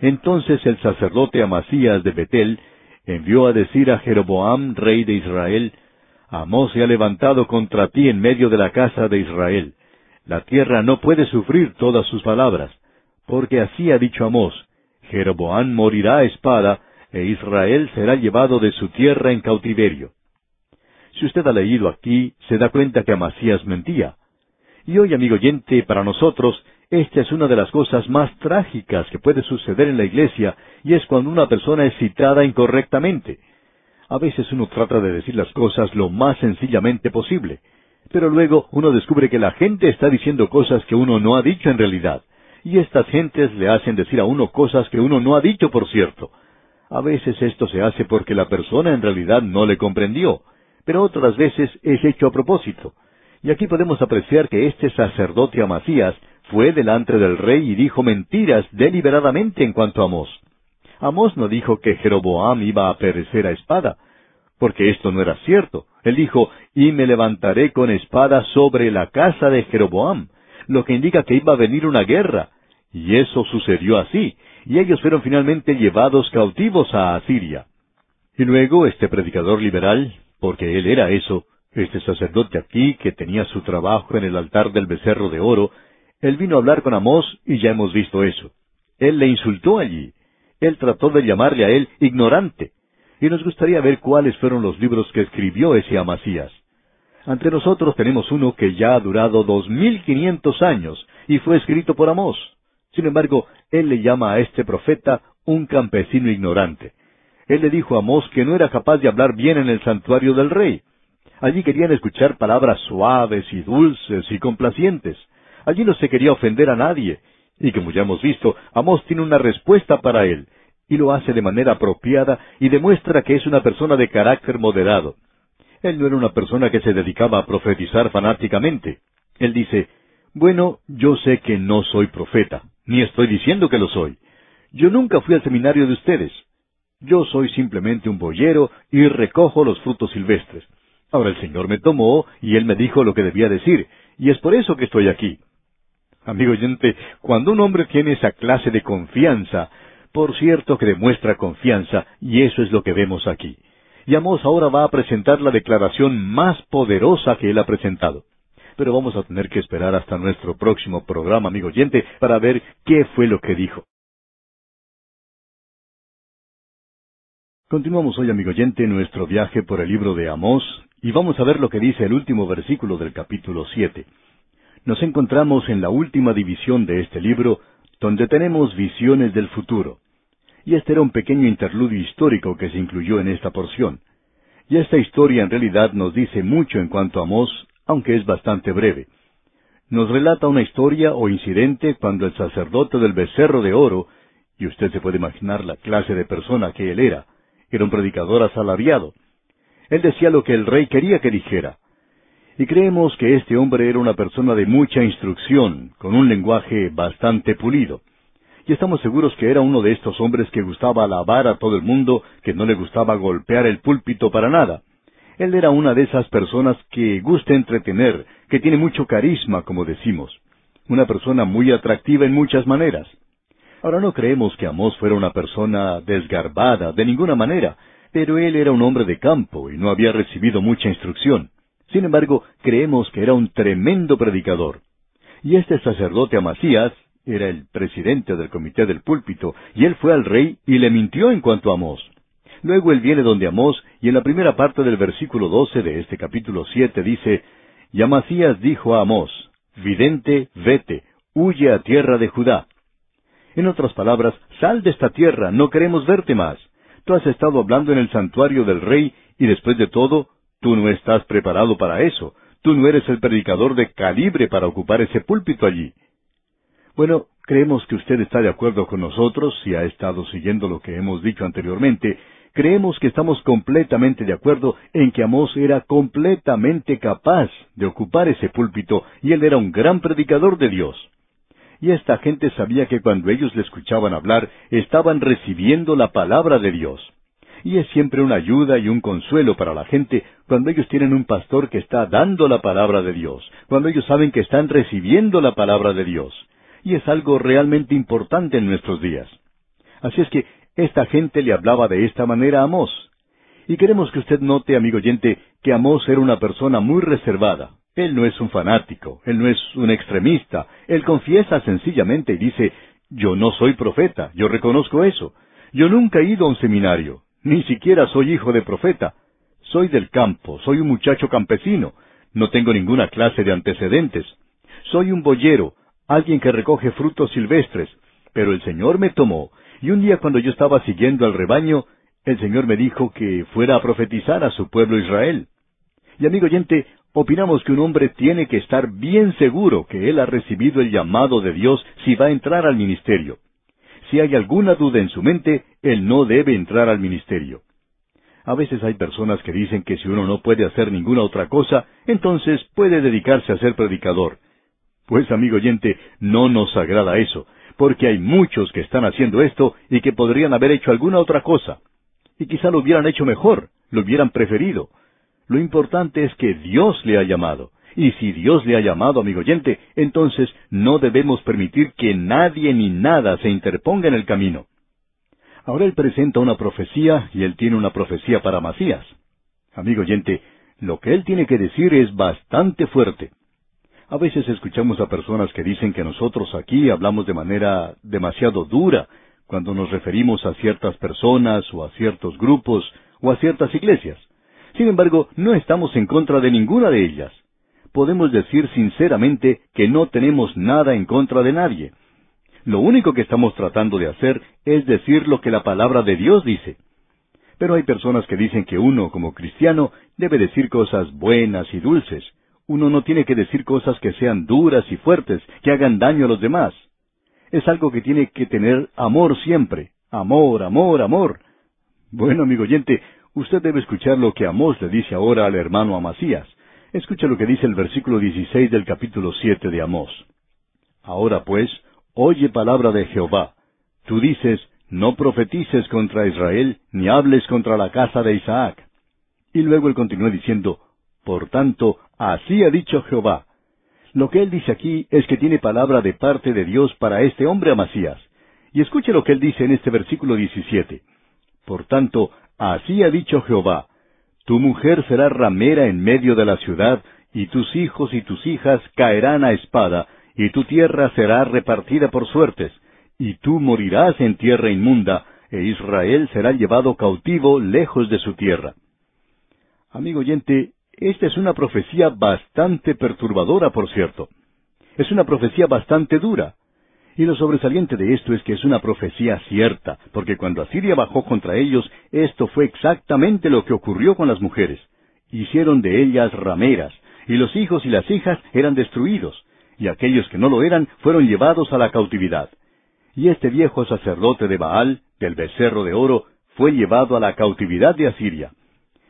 Entonces el sacerdote Amasías de Betel envió a decir a Jeroboam, rey de Israel, Amós se ha levantado contra ti en medio de la casa de Israel. La tierra no puede sufrir todas sus palabras, porque así ha dicho Amós, Jeroboam morirá a espada, e Israel será llevado de su tierra en cautiverio. Si usted ha leído aquí, se da cuenta que Amasías mentía. Y hoy, amigo oyente, para nosotros, esta es una de las cosas más trágicas que puede suceder en la iglesia, y es cuando una persona es citada incorrectamente. A veces uno trata de decir las cosas lo más sencillamente posible, pero luego uno descubre que la gente está diciendo cosas que uno no ha dicho en realidad, Y estas gentes le hacen decir a uno cosas que uno no ha dicho, por cierto. A veces esto se hace porque la persona en realidad no le comprendió, pero otras veces es hecho a propósito. Y aquí podemos apreciar que este sacerdote Amasías fue delante del rey y dijo mentiras deliberadamente en cuanto a Amós. Amós no dijo que Jeroboam iba a perecer a espada, porque esto no era cierto. Él dijo, y me levantaré con espada sobre la casa de Jeroboam, lo que indica que iba a venir una guerra. Y eso sucedió así, y ellos fueron finalmente llevados cautivos a Asiria. Y luego este predicador liberal, porque él era eso, este sacerdote aquí que tenía su trabajo en el altar del becerro de oro, él vino a hablar con Amós y ya hemos visto eso. Él le insultó allí. Él trató de llamarle a él ignorante. Y nos gustaría ver cuáles fueron los libros que escribió ese Amasías. Ante nosotros tenemos uno que ya ha durado dos mil quinientos años y fue escrito por Amós. Sin embargo, él le llama a este profeta un campesino ignorante. Él le dijo a Amós que no era capaz de hablar bien en el santuario del rey. Allí querían escuchar palabras suaves y dulces y complacientes. Allí no se quería ofender a nadie. Y como ya hemos visto, Amós tiene una respuesta para él, y lo hace de manera apropiada y demuestra que es una persona de carácter moderado. Él no era una persona que se dedicaba a profetizar fanáticamente. Él dice, bueno, yo sé que no soy profeta, ni estoy diciendo que lo soy. Yo nunca fui al seminario de ustedes. Yo soy simplemente un boyero y recojo los frutos silvestres. Ahora el Señor me tomó y Él me dijo lo que debía decir, y es por eso que estoy aquí. Amigo oyente, cuando un hombre tiene esa clase de confianza, por cierto que demuestra confianza, y eso es lo que vemos aquí y Amós ahora va a presentar la declaración más poderosa que él ha presentado. Pero vamos a tener que esperar hasta nuestro próximo programa, amigo oyente, para ver qué fue lo que dijo. Continuamos hoy, amigo oyente, nuestro viaje por el libro de Amós, y vamos a ver lo que dice el último versículo del capítulo siete. Nos encontramos en la última división de este libro, donde tenemos visiones del futuro y este era un pequeño interludio histórico que se incluyó en esta porción. Y esta historia en realidad nos dice mucho en cuanto a Amós, aunque es bastante breve. Nos relata una historia o incidente cuando el sacerdote del becerro de oro, y usted se puede imaginar la clase de persona que él era, era un predicador asalariado. Él decía lo que el rey quería que dijera. Y creemos que este hombre era una persona de mucha instrucción, con un lenguaje bastante pulido y estamos seguros que era uno de estos hombres que gustaba alabar a todo el mundo, que no le gustaba golpear el púlpito para nada. Él era una de esas personas que gusta entretener, que tiene mucho carisma, como decimos. Una persona muy atractiva en muchas maneras. Ahora no creemos que Amós fuera una persona desgarbada, de ninguna manera, pero él era un hombre de campo y no había recibido mucha instrucción. Sin embargo, creemos que era un tremendo predicador. Y este sacerdote Amasías era el presidente del comité del púlpito, y él fue al rey y le mintió en cuanto a Amós. Luego él viene donde Amós, y en la primera parte del versículo doce de este capítulo siete dice, Y Amasías dijo a Amós, Vidente, vete, huye a tierra de Judá. En otras palabras, sal de esta tierra, no queremos verte más. Tú has estado hablando en el santuario del rey, y después de todo, tú no estás preparado para eso. Tú no eres el predicador de calibre para ocupar ese púlpito allí. Bueno, creemos que usted está de acuerdo con nosotros si ha estado siguiendo lo que hemos dicho anteriormente. Creemos que estamos completamente de acuerdo en que Amós era completamente capaz de ocupar ese púlpito y él era un gran predicador de Dios. Y esta gente sabía que cuando ellos le escuchaban hablar, estaban recibiendo la palabra de Dios. Y es siempre una ayuda y un consuelo para la gente cuando ellos tienen un pastor que está dando la palabra de Dios, cuando ellos saben que están recibiendo la palabra de Dios y es algo realmente importante en nuestros días. Así es que esta gente le hablaba de esta manera a Amós. Y queremos que usted note, amigo oyente, que Amós era una persona muy reservada. Él no es un fanático, él no es un extremista, él confiesa sencillamente y dice, yo no soy profeta, yo reconozco eso. Yo nunca he ido a un seminario, ni siquiera soy hijo de profeta. Soy del campo, soy un muchacho campesino, no tengo ninguna clase de antecedentes. Soy un boyero, alguien que recoge frutos silvestres, pero el Señor me tomó, y un día cuando yo estaba siguiendo al rebaño, el Señor me dijo que fuera a profetizar a su pueblo Israel. Y amigo oyente, Opinamos que un hombre tiene que estar bien seguro que él ha recibido el llamado de Dios si va a entrar al ministerio. Si hay alguna duda en su mente, él no debe entrar al ministerio. A veces hay personas que dicen que si uno no puede hacer ninguna otra cosa, entonces puede dedicarse a ser predicador. Pues amigo oyente, no nos agrada eso, porque hay muchos que están haciendo esto y que podrían haber hecho alguna otra cosa. Y quizá lo hubieran hecho mejor, lo hubieran preferido. Lo importante es que Dios le ha llamado. Y si Dios le ha llamado, amigo oyente, entonces no debemos permitir que nadie ni nada se interponga en el camino. Ahora él presenta una profecía y él tiene una profecía para Masías. Amigo oyente, lo que él tiene que decir es bastante fuerte. A veces escuchamos a personas que dicen que nosotros aquí hablamos de manera demasiado dura cuando nos referimos a ciertas personas o a ciertos grupos o a ciertas iglesias. Sin embargo, no estamos en contra de ninguna de ellas. Podemos decir sinceramente que no tenemos nada en contra de nadie. Lo único que estamos tratando de hacer es decir lo que la palabra de Dios dice. Pero hay personas que dicen que uno, como cristiano, debe decir cosas buenas y dulces. Uno no tiene que decir cosas que sean duras y fuertes, que hagan daño a los demás. Es algo que tiene que tener amor siempre. Amor, amor, amor. Bueno, amigo oyente, usted debe escuchar lo que Amós le dice ahora al hermano Amasías. Escucha lo que dice el versículo 16 del capítulo 7 de Amós. Ahora pues, Oye palabra de Jehová. Tú dices, no profetices contra Israel, ni hables contra la casa de Isaac. Y luego él continúa diciendo, Por tanto, así ha dicho Jehová. Lo que él dice aquí es que tiene palabra de parte de Dios para este hombre Amasías. Y escuche lo que él dice en este versículo 17. Por tanto, así ha dicho Jehová, Tu mujer será ramera en medio de la ciudad, y tus hijos y tus hijas caerán a espada, y tu tierra será repartida por suertes, y tú morirás en tierra inmunda, e Israel será llevado cautivo lejos de su tierra. Amigo oyente, esta es una profecía bastante perturbadora, por cierto. Es una profecía bastante dura. Y lo sobresaliente de esto es que es una profecía cierta, porque cuando Asiria bajó contra ellos, esto fue exactamente lo que ocurrió con las mujeres. Hicieron de ellas rameras, y los hijos y las hijas eran destruidos, y aquellos que no lo eran fueron llevados a la cautividad. Y este viejo sacerdote de Baal, del becerro de oro, fue llevado a la cautividad de Asiria.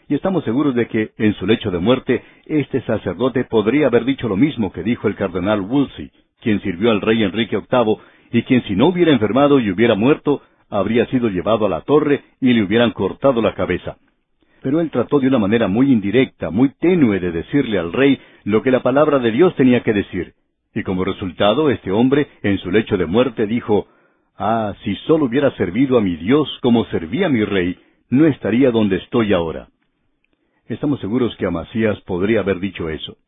Y estamos seguros de que, en su lecho de muerte, este sacerdote podría haber dicho lo mismo que dijo el cardenal Wolsey, quien sirvió al rey Enrique VIII, y quien si no hubiera enfermado y hubiera muerto, habría sido llevado a la torre y le hubieran cortado la cabeza. Pero él trató de una manera muy indirecta, muy tenue de decirle al rey lo que la palabra de Dios tenía que decir, y como resultado, este hombre, en su lecho de muerte, dijo, Ah, si solo hubiera servido a mi Dios como servía a mi rey, no estaría donde estoy ahora. Estamos seguros que Amasías podría haber dicho eso.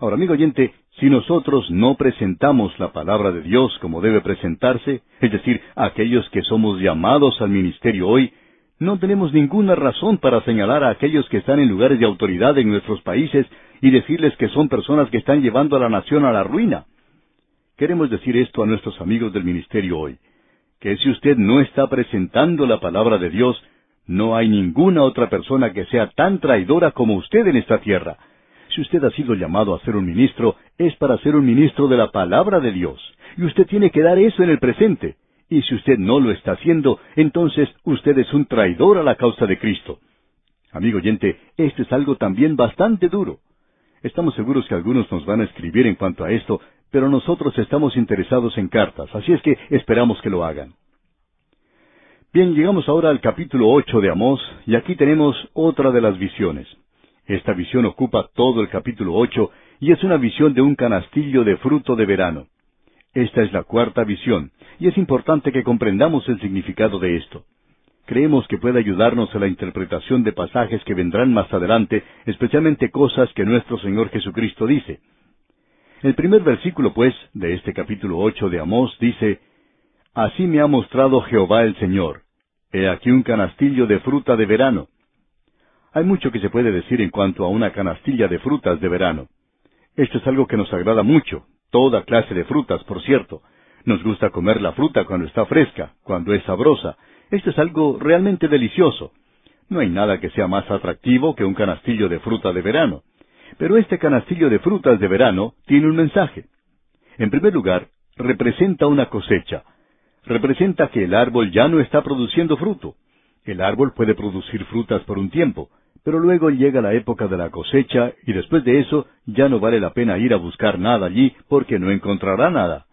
Ahora, amigo oyente, si nosotros no presentamos la palabra de Dios como debe presentarse, es decir, aquellos que somos llamados al ministerio hoy, no tenemos ninguna razón para señalar a aquellos que están en lugares de autoridad en nuestros países y decirles que son personas que están llevando a la nación a la ruina. Queremos decir esto a nuestros amigos del ministerio hoy, que si usted no está presentando la palabra de Dios, no hay ninguna otra persona que sea tan traidora como usted en esta tierra. Si usted ha sido llamado a ser un ministro, es para ser un ministro de la palabra de Dios, y usted tiene que dar eso en el presente. Y si usted no lo está haciendo, entonces usted es un traidor a la causa de Cristo. Amigo oyente, esto es algo también bastante duro. Estamos seguros que algunos nos van a escribir en cuanto a esto, pero nosotros estamos interesados en cartas, así es que esperamos que lo hagan. Bien, llegamos ahora al capítulo ocho de Amós, y aquí tenemos otra de las visiones. Esta visión ocupa todo el capítulo ocho, y es una visión de un canastillo de fruto de verano. Esta es la cuarta visión, y es importante que comprendamos el significado de esto creemos que puede ayudarnos a la interpretación de pasajes que vendrán más adelante, especialmente cosas que nuestro Señor Jesucristo dice. El primer versículo, pues, de este capítulo ocho de Amós dice, Así me ha mostrado Jehová el Señor. He aquí un canastillo de fruta de verano. Hay mucho que se puede decir en cuanto a una canastilla de frutas de verano. Esto es algo que nos agrada mucho, toda clase de frutas, por cierto. Nos gusta comer la fruta cuando está fresca, cuando es sabrosa, esto es algo realmente delicioso. No hay nada que sea más atractivo que un canastillo de fruta de verano. Pero este canastillo de frutas de verano tiene un mensaje. En primer lugar, representa una cosecha. Representa que el árbol ya no está produciendo fruto. El árbol puede producir frutas por un tiempo, pero luego llega la época de la cosecha y después de eso ya no vale la pena ir a buscar nada allí porque no encontrará nada.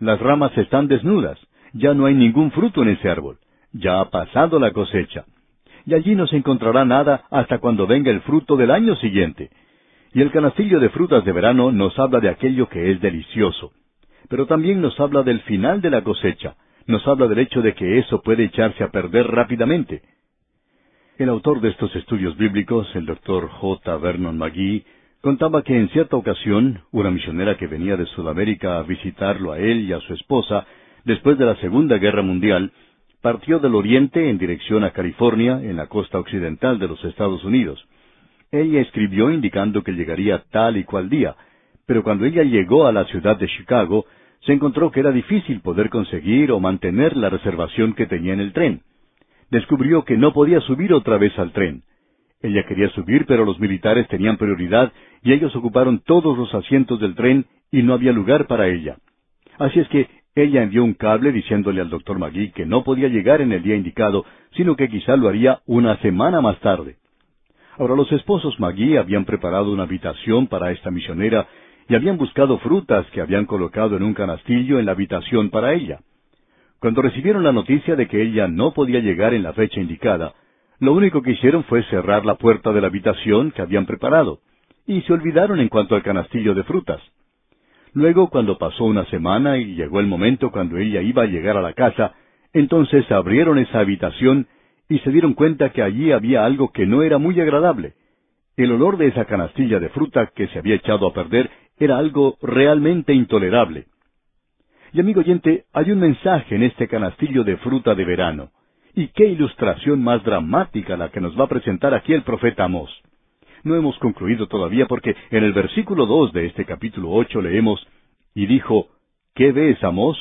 Las ramas están desnudas, ya no hay ningún fruto en ese árbol, ya ha pasado la cosecha. Y allí no se encontrará nada hasta cuando venga el fruto del año siguiente. Y el canastillo de frutas de verano nos habla de aquello que es delicioso. Pero también nos habla del final de la cosecha, nos habla del hecho de que eso puede echarse a perder rápidamente. El autor de estos estudios bíblicos, el doctor J. Vernon McGee, contaba que en cierta ocasión, una misionera que venía de Sudamérica a visitarlo a él y a su esposa, después de la Segunda Guerra Mundial, partió del oriente en dirección a California, en la costa occidental de los Estados Unidos. Ella escribió indicando que llegaría tal y cual día, pero cuando ella llegó a la ciudad de Chicago, se encontró que era difícil poder conseguir o mantener la reservación que tenía en el tren. Descubrió que no podía subir otra vez al tren. Ella quería subir, pero los militares tenían prioridad y ellos ocuparon todos los asientos del tren y no había lugar para ella. Así es que ella envió un cable diciéndole al doctor Magui que no podía llegar en el día indicado, sino que quizá lo haría una semana más tarde. Ahora los esposos Magui habían preparado una habitación para esta misionera y habían buscado frutas que habían colocado en un canastillo en la habitación para ella. Cuando recibieron la noticia de que ella no podía llegar en la fecha indicada, lo único que hicieron fue cerrar la puerta de la habitación que habían preparado, y se olvidaron en cuanto al canastillo de frutas. Luego, cuando pasó una semana y llegó el momento cuando ella iba a llegar a la casa, entonces abrieron esa habitación y se dieron cuenta que allí había algo que no era muy agradable. El olor de esa canastilla de fruta que se había echado a perder era algo realmente intolerable. Y amigo oyente, hay un mensaje en este canastillo de fruta de verano. Y qué ilustración más dramática la que nos va a presentar aquí el profeta Amós. No hemos concluido todavía porque en el versículo dos de este capítulo ocho leemos, y dijo, ¿Qué ves, Amós?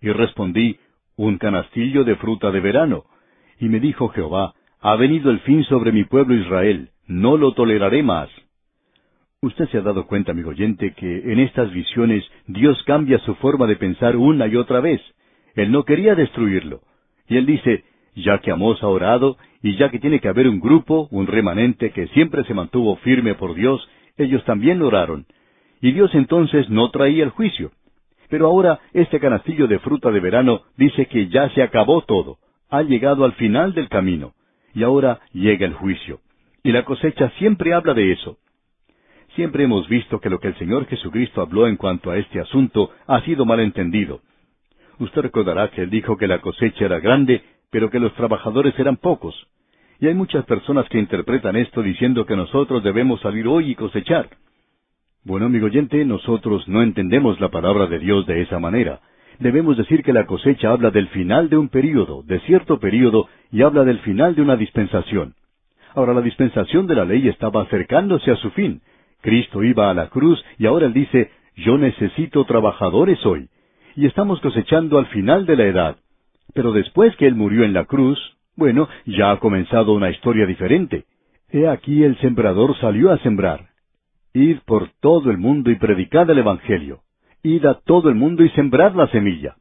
Y respondí, un canastillo de fruta de verano. Y me dijo Jehová, ha venido el fin sobre mi pueblo Israel, no lo toleraré más. Usted se ha dado cuenta, amigo oyente, que en estas visiones Dios cambia su forma de pensar una y otra vez. Él no quería destruirlo. Y él dice, ya que Amós ha orado, y ya que tiene que haber un grupo, un remanente que siempre se mantuvo firme por Dios, ellos también oraron. Y Dios entonces no traía el juicio. Pero ahora este canastillo de fruta de verano dice que ya se acabó todo, ha llegado al final del camino, y ahora llega el juicio. Y la cosecha siempre habla de eso. Siempre hemos visto que lo que el Señor Jesucristo habló en cuanto a este asunto ha sido mal entendido. Usted recordará que Él dijo que la cosecha era grande, pero que los trabajadores eran pocos. Y hay muchas personas que interpretan esto diciendo que nosotros debemos salir hoy y cosechar. Bueno, amigo oyente, nosotros no entendemos la palabra de Dios de esa manera. Debemos decir que la cosecha habla del final de un período, de cierto período, y habla del final de una dispensación. Ahora, la dispensación de la ley estaba acercándose a su fin, Cristo iba a la cruz y ahora Él dice, yo necesito trabajadores hoy. Y estamos cosechando al final de la edad. Pero después que Él murió en la cruz, bueno, ya ha comenzado una historia diferente. He aquí el sembrador salió a sembrar. Id por todo el mundo y predicad el Evangelio. Id a todo el mundo y sembrad la semilla.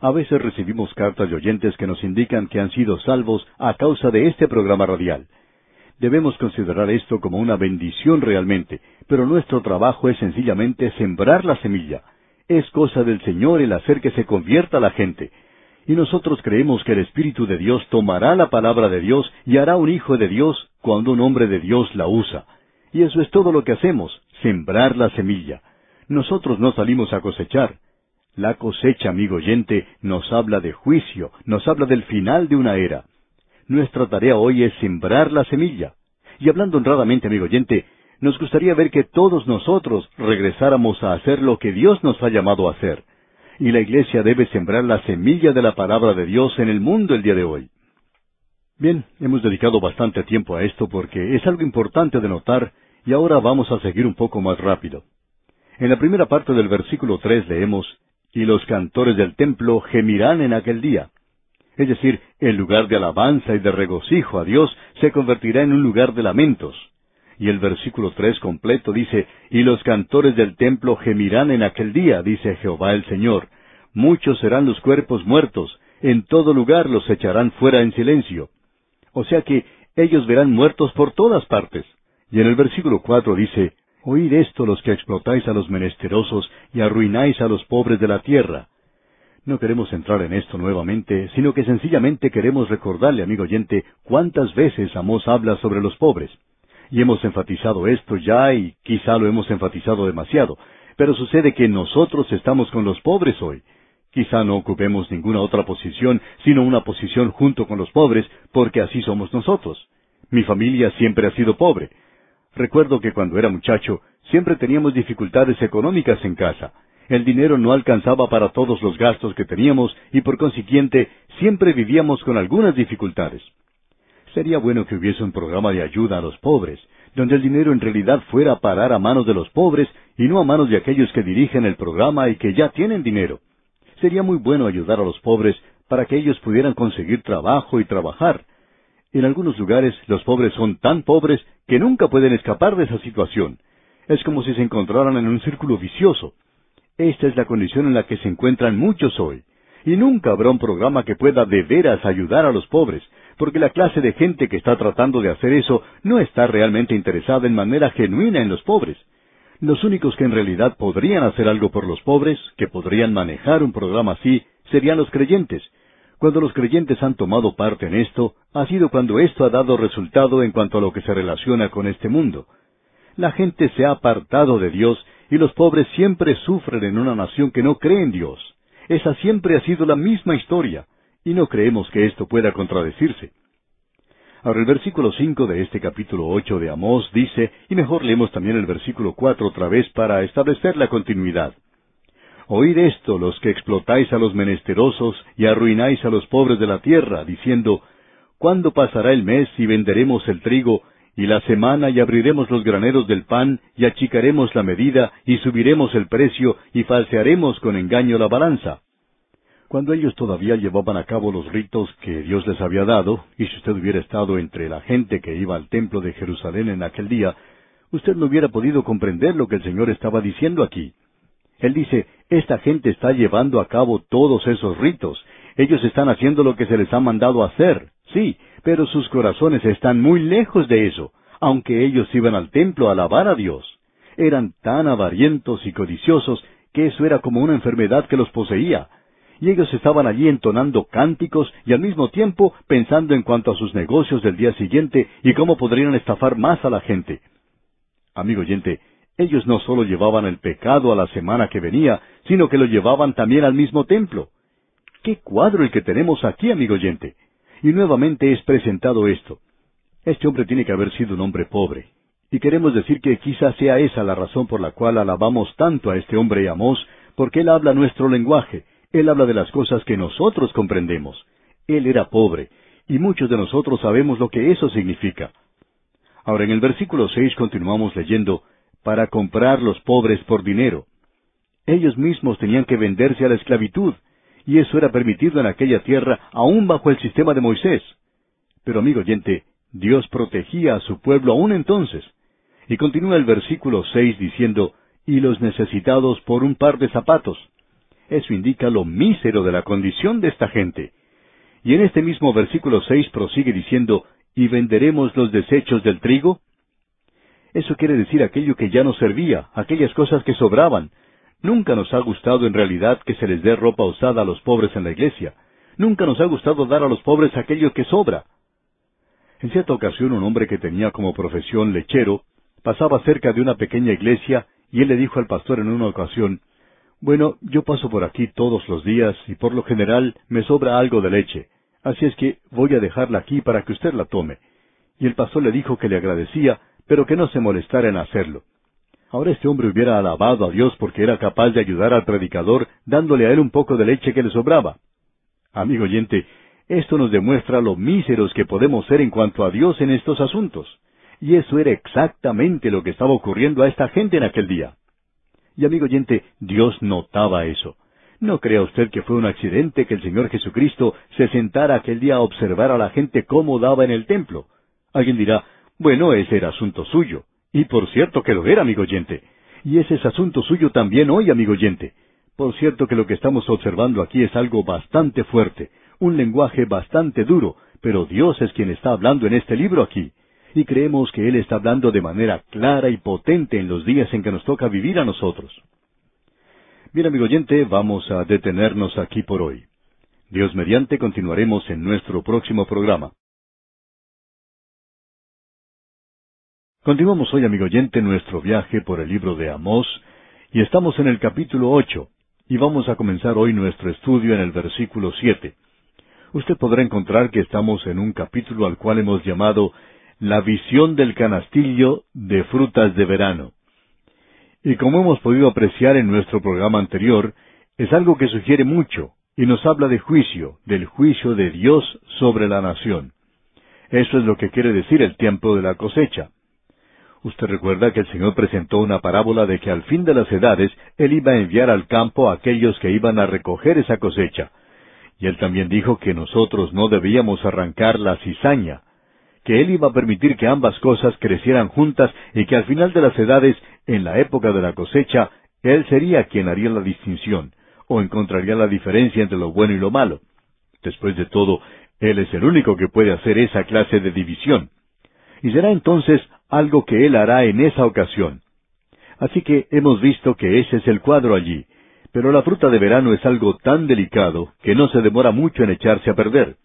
A veces recibimos cartas de oyentes que nos indican que han sido salvos a causa de este programa radial. Debemos considerar esto como una bendición realmente, pero nuestro trabajo es sencillamente sembrar la semilla. Es cosa del Señor el hacer que se convierta la gente. Y nosotros creemos que el Espíritu de Dios tomará la palabra de Dios y hará un hijo de Dios cuando un hombre de Dios la usa. Y eso es todo lo que hacemos, sembrar la semilla. Nosotros no salimos a cosechar. La cosecha, amigo oyente, nos habla de juicio, nos habla del final de una era. Nuestra tarea hoy es sembrar la semilla. Y hablando honradamente, amigo oyente, nos gustaría ver que todos nosotros regresáramos a hacer lo que Dios nos ha llamado a hacer. Y la iglesia debe sembrar la semilla de la palabra de Dios en el mundo el día de hoy. Bien, hemos dedicado bastante tiempo a esto porque es algo importante de notar y ahora vamos a seguir un poco más rápido. En la primera parte del versículo tres leemos, Y los cantores del templo gemirán en aquel día. Es decir, el lugar de alabanza y de regocijo a Dios se convertirá en un lugar de lamentos. y el versículo tres completo dice, Y los cantores del templo gemirán en aquel día, dice Jehová el Señor. Muchos serán los cuerpos muertos, en todo lugar los echarán fuera en silencio. O sea que ellos verán muertos por todas partes. Y en el versículo cuatro dice, Oíd esto los que explotáis a los menesterosos y arruináis a los pobres de la tierra. No queremos entrar en esto nuevamente, sino que sencillamente queremos recordarle, amigo oyente, cuántas veces Amós habla sobre los pobres. Y hemos enfatizado esto ya y quizá lo hemos enfatizado demasiado, pero sucede que nosotros estamos con los pobres hoy. Quizá no ocupemos ninguna otra posición, sino una posición junto con los pobres, porque así somos nosotros. Mi familia siempre ha sido pobre. Recuerdo que cuando era muchacho, siempre teníamos dificultades económicas en casa. El dinero no alcanzaba para todos los gastos que teníamos y por consiguiente siempre vivíamos con algunas dificultades. Sería bueno que hubiese un programa de ayuda a los pobres, donde el dinero en realidad fuera a parar a manos de los pobres y no a manos de aquellos que dirigen el programa y que ya tienen dinero. Sería muy bueno ayudar a los pobres para que ellos pudieran conseguir trabajo y trabajar. En algunos lugares los pobres son tan pobres que nunca pueden escapar de esa situación. Es como si se encontraran en un círculo vicioso. Esta es la condición en la que se encuentran muchos hoy. Y nunca habrá un programa que pueda de veras ayudar a los pobres, porque la clase de gente que está tratando de hacer eso no está realmente interesada en manera genuina en los pobres. Los únicos que en realidad podrían hacer algo por los pobres, que podrían manejar un programa así, serían los creyentes. Cuando los creyentes han tomado parte en esto, ha sido cuando esto ha dado resultado en cuanto a lo que se relaciona con este mundo. La gente se ha apartado de Dios y los pobres siempre sufren en una nación que no cree en Dios. Esa siempre ha sido la misma historia, y no creemos que esto pueda contradecirse. Ahora el versículo cinco de este capítulo ocho de Amós dice, y mejor leemos también el versículo cuatro otra vez para establecer la continuidad. Oíd esto los que explotáis a los menesterosos y arruináis a los pobres de la tierra, diciendo, ¿Cuándo pasará el mes y venderemos el trigo y la semana y abriremos los graneros del pan, y achicaremos la medida, y subiremos el precio, y falsearemos con engaño la balanza. Cuando ellos todavía llevaban a cabo los ritos que Dios les había dado, y si usted hubiera estado entre la gente que iba al templo de Jerusalén en aquel día, usted no hubiera podido comprender lo que el Señor estaba diciendo aquí. Él dice, esta gente está llevando a cabo todos esos ritos, ellos están haciendo lo que se les ha mandado hacer, sí, pero sus corazones están muy lejos de eso, aunque ellos iban al templo a alabar a Dios. Eran tan avarientos y codiciosos que eso era como una enfermedad que los poseía. Y ellos estaban allí entonando cánticos y al mismo tiempo pensando en cuanto a sus negocios del día siguiente y cómo podrían estafar más a la gente. Amigo oyente, ellos no solo llevaban el pecado a la semana que venía, sino que lo llevaban también al mismo templo. ¿Qué cuadro el que tenemos aquí, amigo oyente? Y nuevamente es presentado esto. Este hombre tiene que haber sido un hombre pobre. Y queremos decir que quizás sea esa la razón por la cual alabamos tanto a este hombre Amós, porque él habla nuestro lenguaje, él habla de las cosas que nosotros comprendemos. Él era pobre, y muchos de nosotros sabemos lo que eso significa. Ahora en el versículo seis continuamos leyendo, para comprar los pobres por dinero. Ellos mismos tenían que venderse a la esclavitud, y eso era permitido en aquella tierra aún bajo el sistema de Moisés. Pero amigo oyente, Dios protegía a su pueblo aún entonces. Y continúa el versículo seis diciendo, y los necesitados por un par de zapatos. Eso indica lo mísero de la condición de esta gente. Y en este mismo versículo seis prosigue diciendo, ¿y venderemos los desechos del trigo? Eso quiere decir aquello que ya no servía, aquellas cosas que sobraban, Nunca nos ha gustado en realidad que se les dé ropa usada a los pobres en la iglesia. Nunca nos ha gustado dar a los pobres aquello que sobra. En cierta ocasión un hombre que tenía como profesión lechero pasaba cerca de una pequeña iglesia y él le dijo al pastor en una ocasión, Bueno, yo paso por aquí todos los días y por lo general me sobra algo de leche, así es que voy a dejarla aquí para que usted la tome. Y el pastor le dijo que le agradecía, pero que no se molestara en hacerlo. Ahora este hombre hubiera alabado a Dios porque era capaz de ayudar al predicador dándole a él un poco de leche que le sobraba. Amigo oyente, esto nos demuestra lo míseros que podemos ser en cuanto a Dios en estos asuntos. Y eso era exactamente lo que estaba ocurriendo a esta gente en aquel día. Y amigo oyente, Dios notaba eso. No crea usted que fue un accidente que el Señor Jesucristo se sentara aquel día a observar a la gente cómo daba en el templo. Alguien dirá, Bueno, ese era asunto suyo. Y por cierto que lo era, amigo oyente. Y ese es asunto suyo también hoy, amigo oyente. Por cierto que lo que estamos observando aquí es algo bastante fuerte, un lenguaje bastante duro, pero Dios es quien está hablando en este libro aquí. Y creemos que Él está hablando de manera clara y potente en los días en que nos toca vivir a nosotros. Bien, amigo oyente, vamos a detenernos aquí por hoy. Dios mediante continuaremos en nuestro próximo programa. Continuamos hoy, amigo oyente, nuestro viaje por el libro de Amós, y estamos en el capítulo ocho, y vamos a comenzar hoy nuestro estudio en el versículo siete. Usted podrá encontrar que estamos en un capítulo al cual hemos llamado La visión del canastillo de frutas de verano. Y como hemos podido apreciar en nuestro programa anterior, es algo que sugiere mucho y nos habla de juicio, del juicio de Dios sobre la nación. Eso es lo que quiere decir el tiempo de la cosecha. Usted recuerda que el Señor presentó una parábola de que al fin de las edades Él iba a enviar al campo a aquellos que iban a recoger esa cosecha. Y Él también dijo que nosotros no debíamos arrancar la cizaña, que Él iba a permitir que ambas cosas crecieran juntas y que al final de las edades, en la época de la cosecha, Él sería quien haría la distinción, o encontraría la diferencia entre lo bueno y lo malo. Después de todo, Él es el único que puede hacer esa clase de división. Y será entonces algo que Él hará en esa ocasión. Así que hemos visto que ese es el cuadro allí, pero la fruta de verano es algo tan delicado que no se demora mucho en echarse a perder.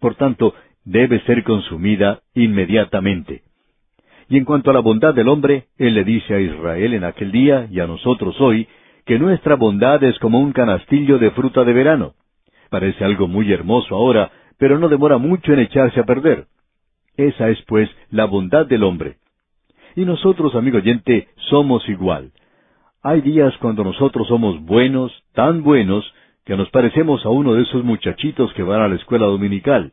Por tanto, debe ser consumida inmediatamente. Y en cuanto a la bondad del hombre, Él le dice a Israel en aquel día y a nosotros hoy, que nuestra bondad es como un canastillo de fruta de verano. Parece algo muy hermoso ahora, pero no demora mucho en echarse a perder. Esa es, pues, la bondad del hombre. Y nosotros, amigo oyente, somos igual. Hay días cuando nosotros somos buenos, tan buenos, que nos parecemos a uno de esos muchachitos que van a la escuela dominical.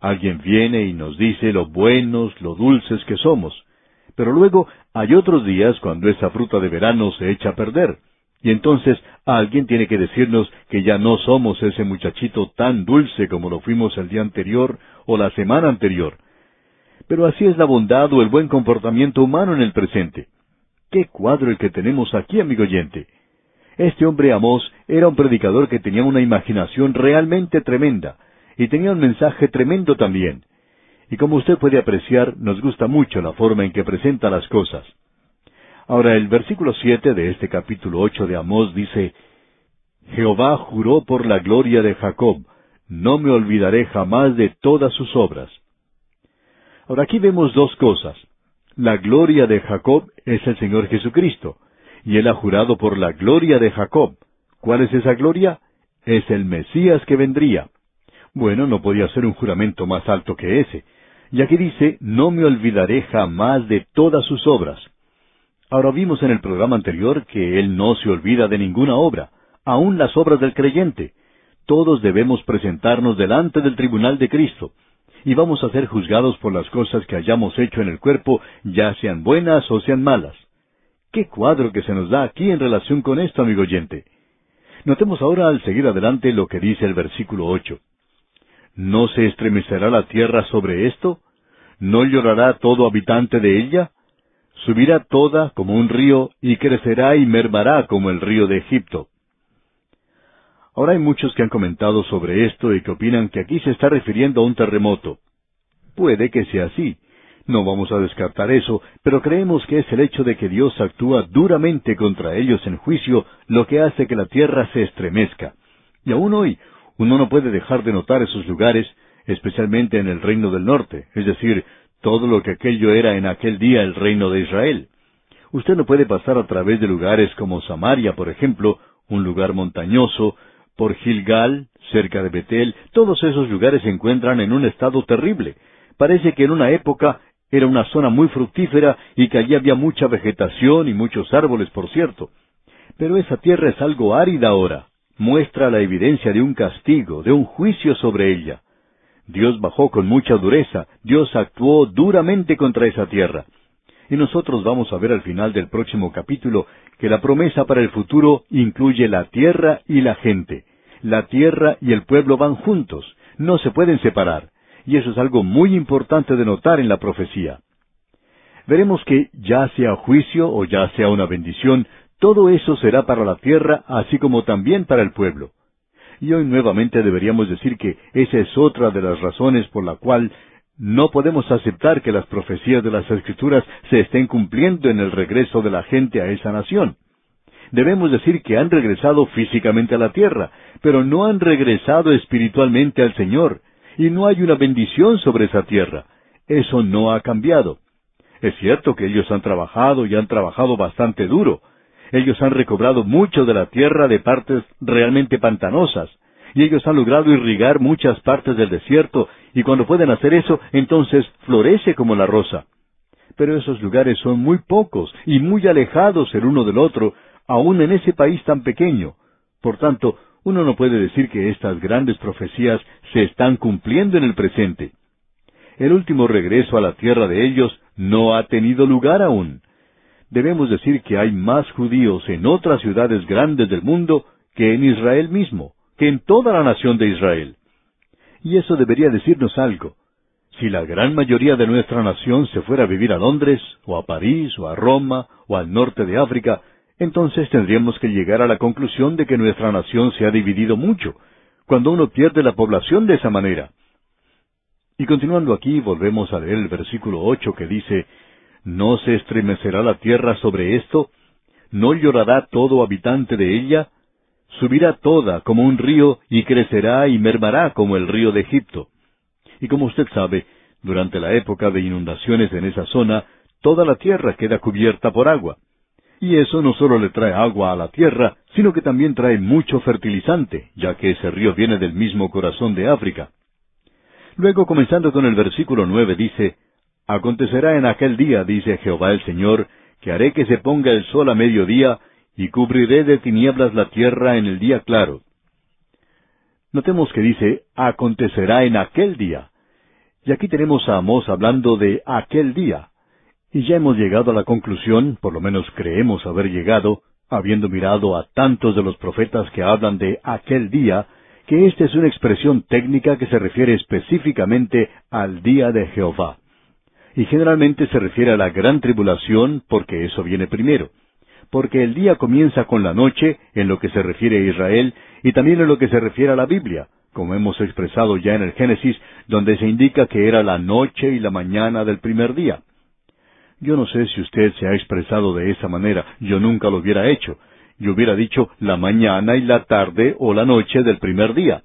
Alguien viene y nos dice lo buenos, lo dulces que somos. Pero luego hay otros días cuando esa fruta de verano se echa a perder. Y entonces alguien tiene que decirnos que ya no somos ese muchachito tan dulce como lo fuimos el día anterior o la semana anterior. Pero así es la bondad o el buen comportamiento humano en el presente. ¡Qué cuadro el que tenemos aquí, amigo oyente! Este hombre Amós era un predicador que tenía una imaginación realmente tremenda, y tenía un mensaje tremendo también. Y como usted puede apreciar, nos gusta mucho la forma en que presenta las cosas. Ahora, el versículo siete de este capítulo ocho de Amós dice, Jehová juró por la gloria de Jacob, no me olvidaré jamás de todas sus obras. Ahora aquí vemos dos cosas. La gloria de Jacob es el Señor Jesucristo, y Él ha jurado por la gloria de Jacob. ¿Cuál es esa gloria? Es el Mesías que vendría. Bueno, no podía ser un juramento más alto que ese. Y aquí dice, no me olvidaré jamás de todas sus obras. Ahora vimos en el programa anterior que Él no se olvida de ninguna obra, aun las obras del creyente. Todos debemos presentarnos delante del tribunal de Cristo y vamos a ser juzgados por las cosas que hayamos hecho en el cuerpo, ya sean buenas o sean malas. ¿Qué cuadro que se nos da aquí en relación con esto, amigo oyente? Notemos ahora al seguir adelante lo que dice el versículo ocho. ¿No se estremecerá la tierra sobre esto? ¿No llorará todo habitante de ella? Subirá toda como un río y crecerá y mermará como el río de Egipto. Ahora hay muchos que han comentado sobre esto y que opinan que aquí se está refiriendo a un terremoto. Puede que sea así. No vamos a descartar eso, pero creemos que es el hecho de que Dios actúa duramente contra ellos en juicio lo que hace que la tierra se estremezca. Y aún hoy, uno no puede dejar de notar esos lugares, especialmente en el reino del norte, es decir, todo lo que aquello era en aquel día el reino de Israel. Usted no puede pasar a través de lugares como Samaria, por ejemplo, un lugar montañoso, por Gilgal, cerca de Betel, todos esos lugares se encuentran en un estado terrible. Parece que en una época era una zona muy fructífera y que allí había mucha vegetación y muchos árboles, por cierto. Pero esa tierra es algo árida ahora. Muestra la evidencia de un castigo, de un juicio sobre ella. Dios bajó con mucha dureza, Dios actuó duramente contra esa tierra. Y nosotros vamos a ver al final del próximo capítulo que la promesa para el futuro incluye la tierra y la gente. La tierra y el pueblo van juntos, no se pueden separar. y eso es algo muy importante de notar en la profecía. Veremos que ya sea juicio o ya sea una bendición, todo eso será para la tierra, así como también para el pueblo. Y hoy nuevamente deberíamos decir que esa es otra de las razones por la cual no podemos aceptar que las profecías de las Escrituras se estén cumpliendo en el regreso de la gente a esa nación. Debemos decir que han regresado físicamente a la tierra, pero no han regresado espiritualmente al Señor, y no hay una bendición sobre esa tierra. Eso no ha cambiado. Es cierto que ellos han trabajado y han trabajado bastante duro. Ellos han recobrado mucho de la tierra de partes realmente pantanosas, y ellos han logrado irrigar muchas partes del desierto, y cuando pueden hacer eso, entonces florece como la rosa. Pero esos lugares son muy pocos y muy alejados el uno del otro, aun en ese país tan pequeño. Por tanto, uno no puede decir que estas grandes profecías se están cumpliendo en el presente. El último regreso a la tierra de ellos no ha tenido lugar aún. Debemos decir que hay más judíos en otras ciudades grandes del mundo que en Israel mismo, que en toda la nación de Israel. Y eso debería decirnos algo. Si la gran mayoría de nuestra nación se fuera a vivir a Londres, o a París, o a Roma, o al norte de África, entonces tendríamos que llegar a la conclusión de que nuestra nación se ha dividido mucho, cuando uno pierde la población de esa manera. Y continuando aquí, volvemos a leer el versículo ocho que dice, ¿No se estremecerá la tierra sobre esto? ¿No llorará todo habitante de ella? Subirá toda como un río y crecerá y mermará como el río de Egipto. Y como usted sabe, durante la época de inundaciones en esa zona, toda la tierra queda cubierta por agua. Y eso no solo le trae agua a la tierra, sino que también trae mucho fertilizante, ya que ese río viene del mismo corazón de África. Luego, comenzando con el versículo nueve, dice, Acontecerá en aquel día, dice Jehová el Señor, que haré que se ponga el sol a mediodía, y cubriré de tinieblas la tierra en el día claro. Notemos que dice, acontecerá en aquel día. Y aquí tenemos a Amós hablando de aquel día. Y ya hemos llegado a la conclusión, por lo menos creemos haber llegado, habiendo mirado a tantos de los profetas que hablan de aquel día, que esta es una expresión técnica que se refiere específicamente al día de Jehová. Y generalmente se refiere a la gran tribulación porque eso viene primero. Porque el día comienza con la noche en lo que se refiere a Israel y también en lo que se refiere a la Biblia, como hemos expresado ya en el Génesis, donde se indica que era la noche y la mañana del primer día. Yo no sé si usted se ha expresado de esa manera, yo nunca lo hubiera hecho. Yo hubiera dicho la mañana y la tarde o la noche del primer día.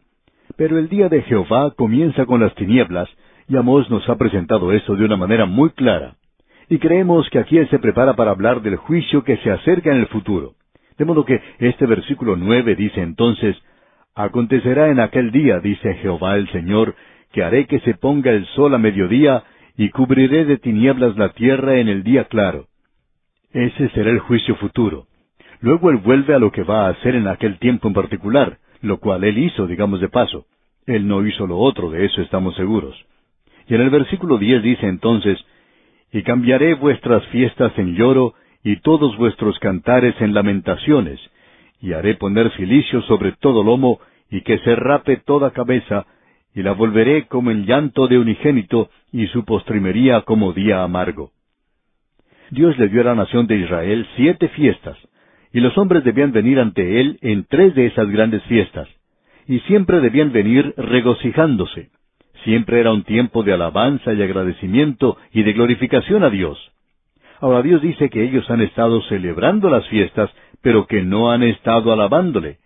Pero el día de Jehová comienza con las tinieblas, y Amós nos ha presentado eso de una manera muy clara. Y creemos que aquí él se prepara para hablar del juicio que se acerca en el futuro. De modo que este versículo nueve dice entonces, Acontecerá en aquel día, dice Jehová el Señor, que haré que se ponga el sol a mediodía y cubriré de tinieblas la tierra en el día claro. Ese será el juicio futuro. Luego él vuelve a lo que va a hacer en aquel tiempo en particular, lo cual él hizo, digamos de paso. Él no hizo lo otro, de eso estamos seguros. Y en el versículo diez dice entonces, Y cambiaré vuestras fiestas en lloro, y todos vuestros cantares en lamentaciones, y haré poner cilicio sobre todo lomo, y que se rape toda cabeza, y la volveré como el llanto de unigénito, y su postrimería como día amargo. Dios le dio a la nación de Israel siete fiestas, y los hombres debían venir ante Él en tres de esas grandes fiestas, y siempre debían venir regocijándose. Siempre era un tiempo de alabanza y agradecimiento y de glorificación a Dios. Ahora Dios dice que ellos han estado celebrando las fiestas, pero que no han estado alabándole.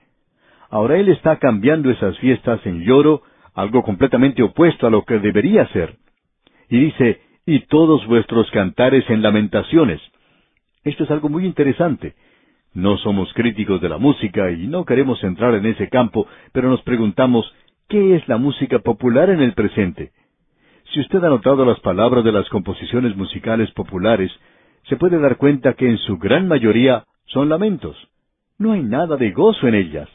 Ahora Él está cambiando esas fiestas en lloro, algo completamente opuesto a lo que debería ser. Y dice, y todos vuestros cantares en lamentaciones. Esto es algo muy interesante. No somos críticos de la música y no queremos entrar en ese campo, pero nos preguntamos, ¿qué es la música popular en el presente? Si usted ha notado las palabras de las composiciones musicales populares, se puede dar cuenta que en su gran mayoría son lamentos. No hay nada de gozo en ellas.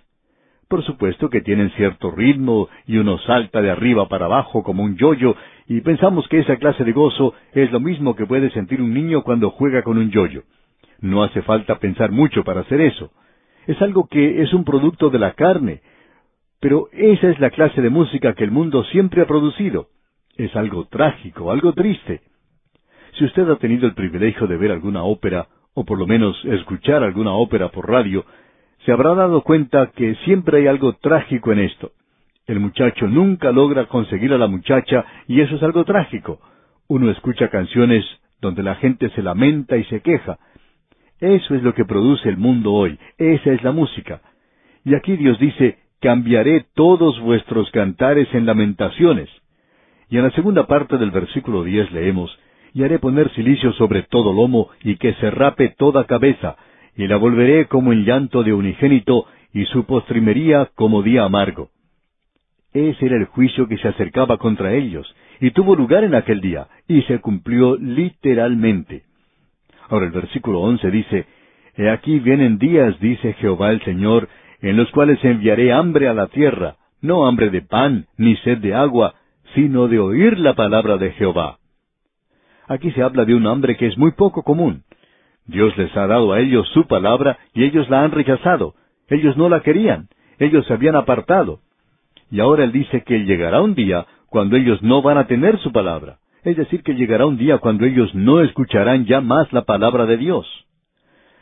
Por supuesto que tienen cierto ritmo y uno salta de arriba para abajo como un yoyo y pensamos que esa clase de gozo es lo mismo que puede sentir un niño cuando juega con un yoyo. No hace falta pensar mucho para hacer eso. Es algo que es un producto de la carne. Pero esa es la clase de música que el mundo siempre ha producido. Es algo trágico, algo triste. Si usted ha tenido el privilegio de ver alguna ópera, o por lo menos escuchar alguna ópera por radio, se habrá dado cuenta que siempre hay algo trágico en esto. El muchacho nunca logra conseguir a la muchacha y eso es algo trágico. Uno escucha canciones donde la gente se lamenta y se queja. Eso es lo que produce el mundo hoy, esa es la música. Y aquí Dios dice, cambiaré todos vuestros cantares en lamentaciones. Y en la segunda parte del versículo diez leemos, y haré poner silicio sobre todo lomo, y que se rape toda cabeza, y la volveré como en llanto de unigénito, y su postrimería como día amargo. Ese era el juicio que se acercaba contra ellos, y tuvo lugar en aquel día, y se cumplió literalmente. Ahora el versículo once dice, He aquí vienen días, dice Jehová el Señor, en los cuales enviaré hambre a la tierra, no hambre de pan, ni sed de agua, sino de oír la palabra de Jehová. Aquí se habla de un hambre que es muy poco común. Dios les ha dado a ellos su palabra y ellos la han rechazado. Ellos no la querían. Ellos se habían apartado. Y ahora Él dice que llegará un día cuando ellos no van a tener su palabra. Es decir, que llegará un día cuando ellos no escucharán ya más la palabra de Dios.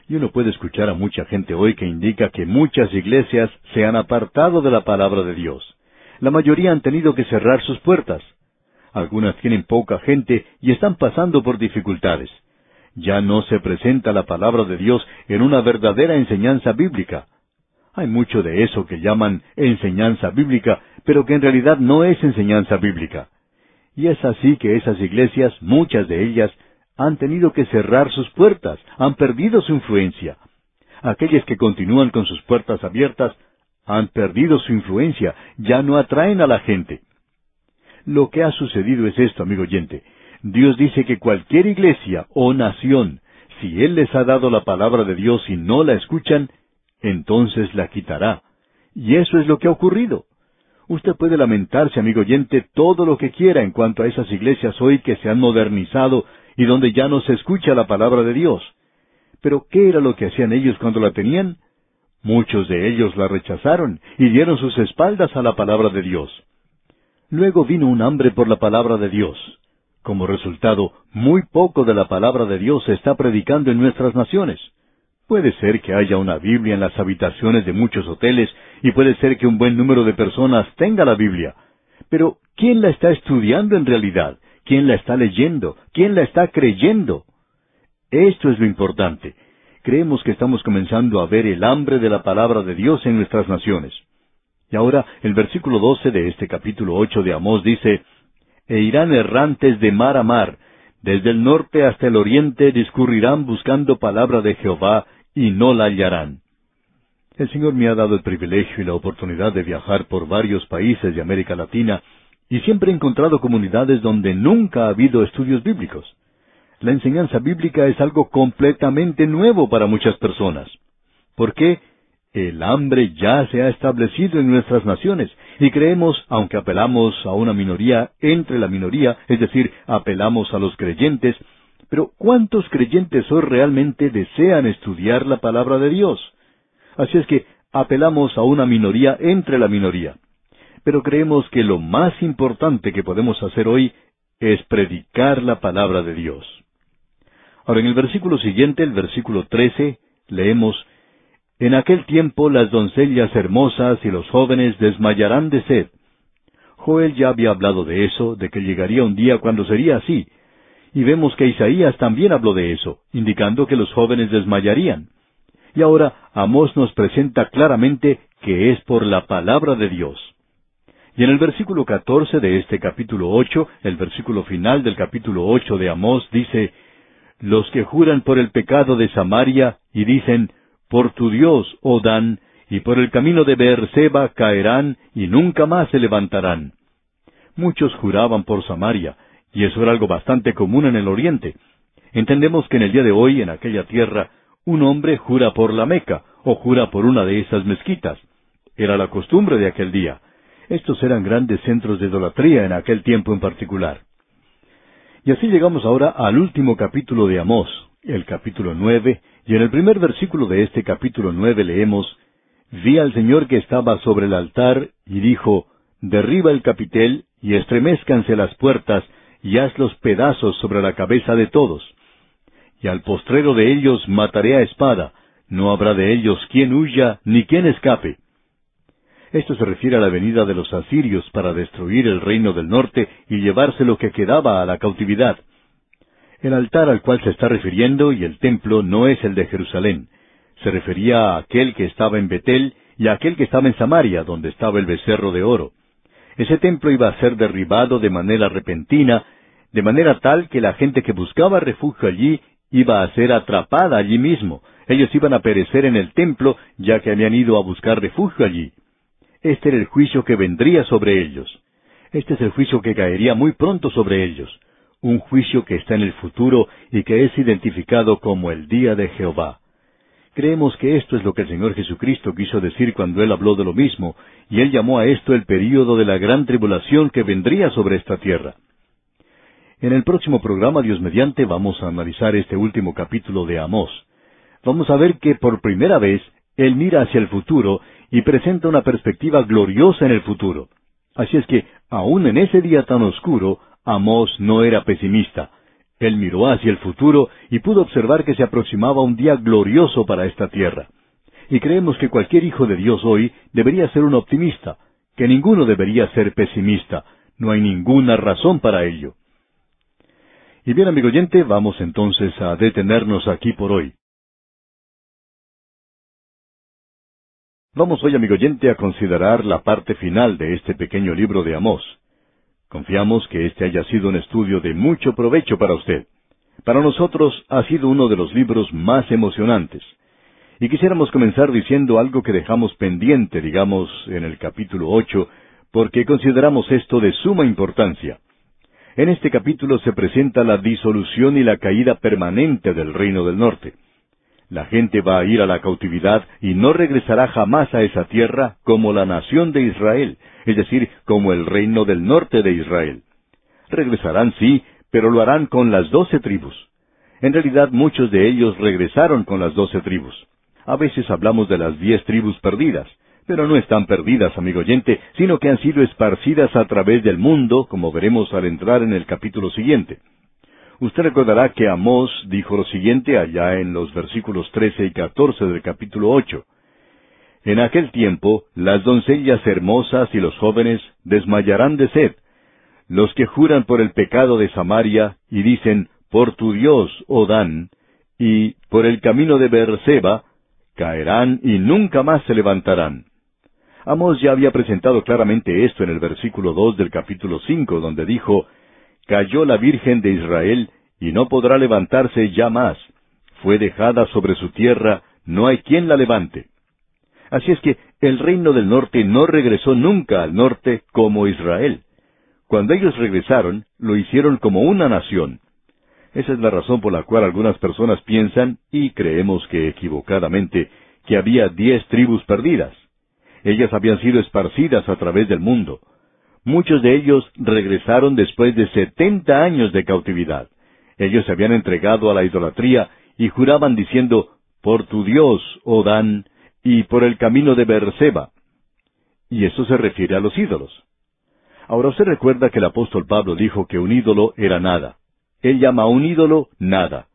Y uno puede escuchar a mucha gente hoy que indica que muchas iglesias se han apartado de la palabra de Dios. La mayoría han tenido que cerrar sus puertas. Algunas tienen poca gente y están pasando por dificultades. Ya no se presenta la palabra de Dios en una verdadera enseñanza bíblica. Hay mucho de eso que llaman enseñanza bíblica, pero que en realidad no es enseñanza bíblica. Y es así que esas iglesias, muchas de ellas, han tenido que cerrar sus puertas, han perdido su influencia. Aquellas que continúan con sus puertas abiertas han perdido su influencia, ya no atraen a la gente. Lo que ha sucedido es esto, amigo oyente. Dios dice que cualquier iglesia o nación, si Él les ha dado la palabra de Dios y no la escuchan, entonces la quitará. Y eso es lo que ha ocurrido. Usted puede lamentarse, amigo oyente, todo lo que quiera en cuanto a esas iglesias hoy que se han modernizado y donde ya no se escucha la palabra de Dios. Pero ¿qué era lo que hacían ellos cuando la tenían? Muchos de ellos la rechazaron y dieron sus espaldas a la palabra de Dios. Luego vino un hambre por la palabra de Dios. Como resultado, muy poco de la palabra de Dios se está predicando en nuestras naciones. Puede ser que haya una Biblia en las habitaciones de muchos hoteles y puede ser que un buen número de personas tenga la Biblia. Pero, ¿quién la está estudiando en realidad? ¿Quién la está leyendo? ¿Quién la está creyendo? Esto es lo importante. Creemos que estamos comenzando a ver el hambre de la palabra de Dios en nuestras naciones. Y ahora el versículo doce de este capítulo ocho de Amós dice, E irán errantes de mar a mar, desde el norte hasta el oriente discurrirán buscando palabra de Jehová, y no la hallarán. El Señor me ha dado el privilegio y la oportunidad de viajar por varios países de América Latina, y siempre he encontrado comunidades donde nunca ha habido estudios bíblicos. La enseñanza bíblica es algo completamente nuevo para muchas personas. ¿Por qué? El hambre ya se ha establecido en nuestras naciones y creemos, aunque apelamos a una minoría entre la minoría, es decir, apelamos a los creyentes, pero ¿cuántos creyentes hoy realmente desean estudiar la palabra de Dios? Así es que apelamos a una minoría entre la minoría pero creemos que lo más importante que podemos hacer hoy es predicar la palabra de Dios. Ahora, en el versículo siguiente, el versículo trece, leemos, En aquel tiempo las doncellas hermosas y los jóvenes desmayarán de sed. Joel ya había hablado de eso, de que llegaría un día cuando sería así, y vemos que Isaías también habló de eso, indicando que los jóvenes desmayarían. Y ahora Amós nos presenta claramente que es por la palabra de Dios. Y en el versículo catorce de este capítulo ocho, el versículo final del capítulo ocho de Amós dice, Los que juran por el pecado de Samaria y dicen, Por tu Dios, oh Dan, y por el camino de Beerseba caerán y nunca más se levantarán. Muchos juraban por Samaria, y eso era algo bastante común en el Oriente. Entendemos que en el día de hoy, en aquella tierra, un hombre jura por la Meca, o jura por una de esas mezquitas. Era la costumbre de aquel día. Estos eran grandes centros de idolatría en aquel tiempo en particular. Y así llegamos ahora al último capítulo de Amós, el capítulo nueve, y en el primer versículo de este capítulo nueve leemos, Vi al Señor que estaba sobre el altar, y dijo, Derriba el capitel, y estremezcanse las puertas, y hazlos pedazos sobre la cabeza de todos. Y al postrero de ellos mataré a espada, no habrá de ellos quien huya ni quien escape. Esto se refiere a la venida de los asirios para destruir el reino del norte y llevarse lo que quedaba a la cautividad. El altar al cual se está refiriendo y el templo no es el de Jerusalén. Se refería a aquel que estaba en Betel y a aquel que estaba en Samaria, donde estaba el becerro de oro. Ese templo iba a ser derribado de manera repentina, de manera tal que la gente que buscaba refugio allí iba a ser atrapada allí mismo. Ellos iban a perecer en el templo, ya que habían ido a buscar refugio allí. Este era el juicio que vendría sobre ellos. Este es el juicio que caería muy pronto sobre ellos. Un juicio que está en el futuro y que es identificado como el día de Jehová. Creemos que esto es lo que el Señor Jesucristo quiso decir cuando Él habló de lo mismo, y Él llamó a esto el período de la gran tribulación que vendría sobre esta tierra. En el próximo programa, Dios mediante, vamos a analizar este último capítulo de Amós. Vamos a ver que por primera vez Él mira hacia el futuro y presenta una perspectiva gloriosa en el futuro. Así es que, aun en ese día tan oscuro, Amós no era pesimista. Él miró hacia el futuro y pudo observar que se aproximaba un día glorioso para esta tierra. Y creemos que cualquier hijo de Dios hoy debería ser un optimista, que ninguno debería ser pesimista. No hay ninguna razón para ello. Y bien, amigo oyente, vamos entonces a detenernos aquí por hoy. Vamos hoy, amigo oyente, a considerar la parte final de este pequeño libro de Amós. Confiamos que este haya sido un estudio de mucho provecho para usted. Para nosotros ha sido uno de los libros más emocionantes. Y quisiéramos comenzar diciendo algo que dejamos pendiente, digamos, en el capítulo ocho, porque consideramos esto de suma importancia. En este capítulo se presenta la disolución y la caída permanente del reino del norte. La gente va a ir a la cautividad y no regresará jamás a esa tierra como la nación de Israel, es decir, como el reino del norte de Israel. Regresarán, sí, pero lo harán con las doce tribus. En realidad muchos de ellos regresaron con las doce tribus. A veces hablamos de las diez tribus perdidas, pero no están perdidas, amigo oyente, sino que han sido esparcidas a través del mundo, como veremos al entrar en el capítulo siguiente. Usted recordará que Amós dijo lo siguiente allá en los versículos trece y catorce del capítulo ocho. En aquel tiempo las doncellas hermosas y los jóvenes desmayarán de sed. Los que juran por el pecado de Samaria y dicen, por tu Dios, oh Dan, y por el camino de Beerseba, caerán y nunca más se levantarán. Amós ya había presentado claramente esto en el versículo dos del capítulo cinco, donde dijo, Cayó la Virgen de Israel, y no podrá levantarse ya más. Fue dejada sobre su tierra, no hay quien la levante. Así es que el reino del norte no regresó nunca al norte como Israel. Cuando ellos regresaron, lo hicieron como una nación. Esa es la razón por la cual algunas personas piensan, y creemos que equivocadamente, que había diez tribus perdidas. Ellas habían sido esparcidas a través del mundo. Muchos de ellos regresaron después de setenta años de cautividad. Ellos se habían entregado a la idolatría y juraban diciendo, por tu Dios, oh Dan, y por el camino de Berseba. Y eso se refiere a los ídolos. Ahora usted recuerda que el apóstol Pablo dijo que un ídolo era nada. Él llama a un ídolo nada.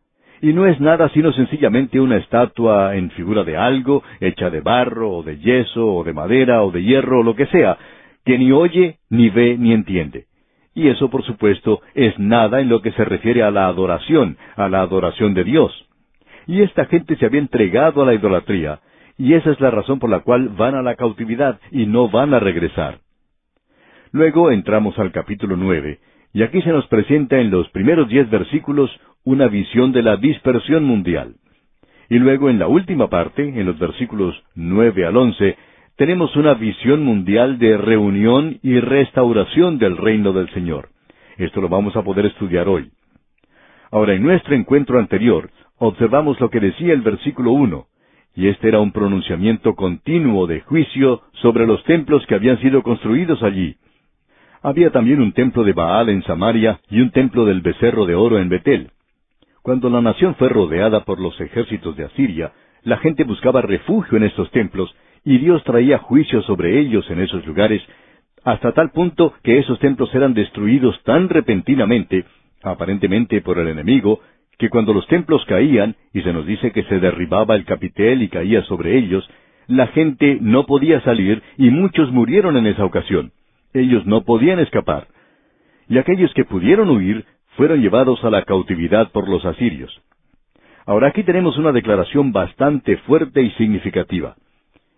Y no es nada sino sencillamente una estatua en figura de algo, hecha de barro, o de yeso, o de madera, o de hierro, o lo que sea, que ni oye, ni ve, ni entiende. Y eso, por supuesto, es nada en lo que se refiere a la adoración, a la adoración de Dios. Y esta gente se había entregado a la idolatría, y esa es la razón por la cual van a la cautividad y no van a regresar. Luego entramos al capítulo nueve, y aquí se nos presenta en los primeros diez versículos una visión de la dispersión mundial. Y luego en la última parte, en los versículos nueve al once, tenemos una visión mundial de reunión y restauración del reino del Señor. Esto lo vamos a poder estudiar hoy. Ahora, en nuestro encuentro anterior, observamos lo que decía el versículo uno, y este era un pronunciamiento continuo de juicio sobre los templos que habían sido construidos allí. Había también un templo de Baal en Samaria y un templo del becerro de oro en Betel. Cuando la nación fue rodeada por los ejércitos de Asiria, la gente buscaba refugio en estos templos y Dios traía juicio sobre ellos en esos lugares hasta tal punto que esos templos eran destruidos tan repentinamente, aparentemente por el enemigo, que cuando los templos caían, y se nos dice que se derribaba el capitel y caía sobre ellos, la gente no podía salir y muchos murieron en esa ocasión. Ellos no podían escapar. Y aquellos que pudieron huir fueron llevados a la cautividad por los asirios. Ahora aquí tenemos una declaración bastante fuerte y significativa.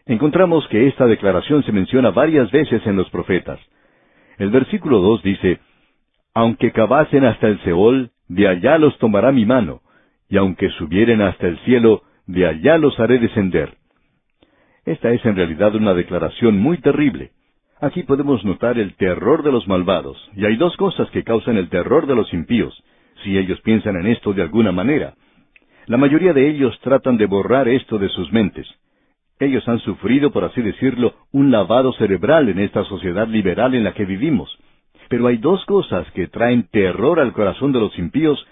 Encontramos que esta declaración se menciona varias veces en los profetas. El versículo dos dice, Aunque cavasen hasta el Seol, de allá los tomará mi mano, y aunque subieren hasta el cielo, de allá los haré descender. Esta es en realidad una declaración muy terrible. Aquí podemos notar el terror de los malvados, y hay dos cosas que causan el terror de los impíos, si ellos piensan en esto de alguna manera. La mayoría de ellos tratan de borrar esto de sus mentes. Ellos han sufrido, por así decirlo, un lavado cerebral en esta sociedad liberal en la que vivimos. Pero hay dos cosas que traen terror al corazón de los impíos,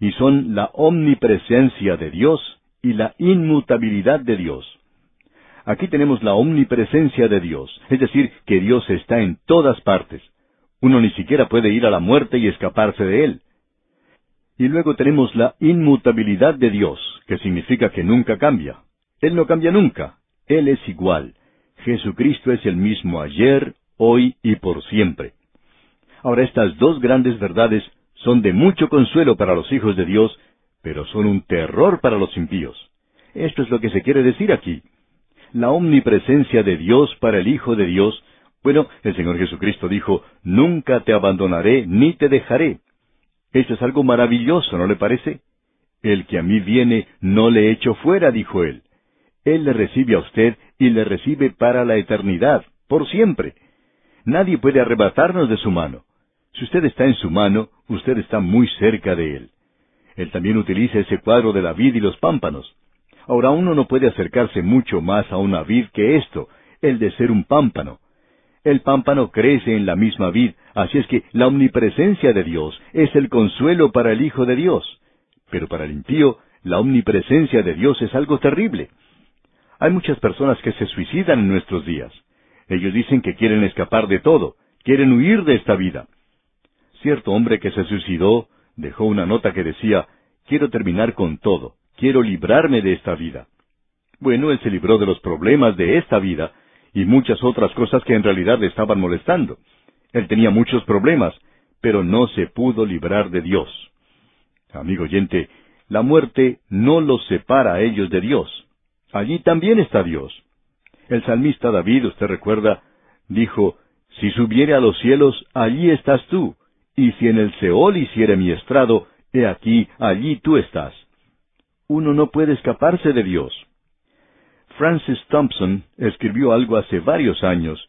y son la omnipresencia de Dios y la inmutabilidad de Dios. Aquí tenemos la omnipresencia de Dios, es decir, que Dios está en todas partes. Uno ni siquiera puede ir a la muerte y escaparse de Él. Y luego tenemos la inmutabilidad de Dios, que significa que nunca cambia. Él no cambia nunca. Él es igual. Jesucristo es el mismo ayer, hoy y por siempre. Ahora estas dos grandes verdades son de mucho consuelo para los hijos de Dios, pero son un terror para los impíos. Esto es lo que se quiere decir aquí. La omnipresencia de Dios para el Hijo de Dios. Bueno, el Señor Jesucristo dijo, Nunca te abandonaré ni te dejaré. Esto es algo maravilloso, ¿no le parece? El que a mí viene no le echo fuera, dijo él. Él le recibe a usted y le recibe para la eternidad, por siempre. Nadie puede arrebatarnos de su mano. Si usted está en su mano, usted está muy cerca de Él. Él también utiliza ese cuadro de la vid y los pámpanos. Ahora uno no puede acercarse mucho más a una vid que esto, el de ser un pámpano. El pámpano crece en la misma vid, así es que la omnipresencia de Dios es el consuelo para el Hijo de Dios. Pero para el impío, la omnipresencia de Dios es algo terrible. Hay muchas personas que se suicidan en nuestros días. Ellos dicen que quieren escapar de todo, quieren huir de esta vida. Cierto hombre que se suicidó dejó una nota que decía, quiero terminar con todo, quiero librarme de esta vida. Bueno, él se libró de los problemas de esta vida y muchas otras cosas que en realidad le estaban molestando. Él tenía muchos problemas, pero no se pudo librar de Dios. Amigo oyente, la muerte no los separa a ellos de Dios. Allí también está Dios. El salmista David, usted recuerda, dijo, Si subiere a los cielos, allí estás tú, y si en el Seol hiciere mi estrado, he aquí, allí tú estás. Uno no puede escaparse de Dios. Francis Thompson escribió algo hace varios años,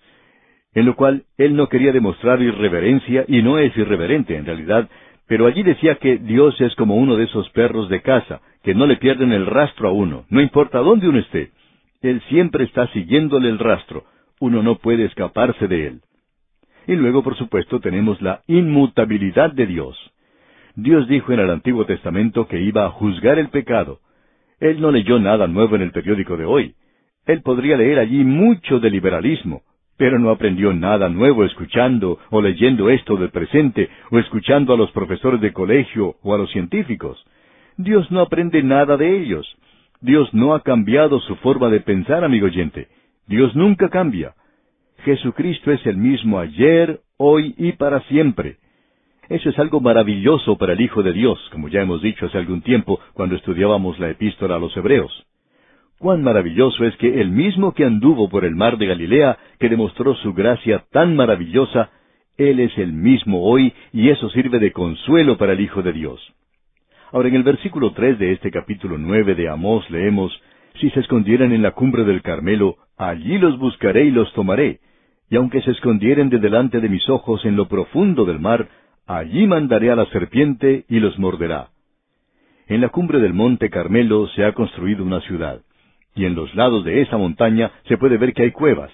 en lo cual él no quería demostrar irreverencia, y no es irreverente en realidad, pero allí decía que Dios es como uno de esos perros de casa, que no le pierden el rastro a uno, no importa dónde uno esté. Él siempre está siguiéndole el rastro, uno no puede escaparse de él. Y luego, por supuesto, tenemos la inmutabilidad de Dios. Dios dijo en el Antiguo Testamento que iba a juzgar el pecado. Él no leyó nada nuevo en el periódico de hoy. Él podría leer allí mucho de liberalismo, pero no aprendió nada nuevo escuchando o leyendo esto del presente o escuchando a los profesores de colegio o a los científicos. Dios no aprende nada de ellos. Dios no ha cambiado su forma de pensar, amigo oyente. Dios nunca cambia. Jesucristo es el mismo ayer, hoy y para siempre. Eso es algo maravilloso para el Hijo de Dios, como ya hemos dicho hace algún tiempo cuando estudiábamos la epístola a los Hebreos. Cuán maravilloso es que el mismo que anduvo por el mar de Galilea, que demostró su gracia tan maravillosa, Él es el mismo hoy y eso sirve de consuelo para el Hijo de Dios. Ahora en el versículo tres de este capítulo nueve de Amós leemos, Si se escondieran en la cumbre del Carmelo, allí los buscaré y los tomaré, y aunque se escondieren de delante de mis ojos en lo profundo del mar, allí mandaré a la serpiente y los morderá. En la cumbre del monte Carmelo se ha construido una ciudad, y en los lados de esa montaña se puede ver que hay cuevas.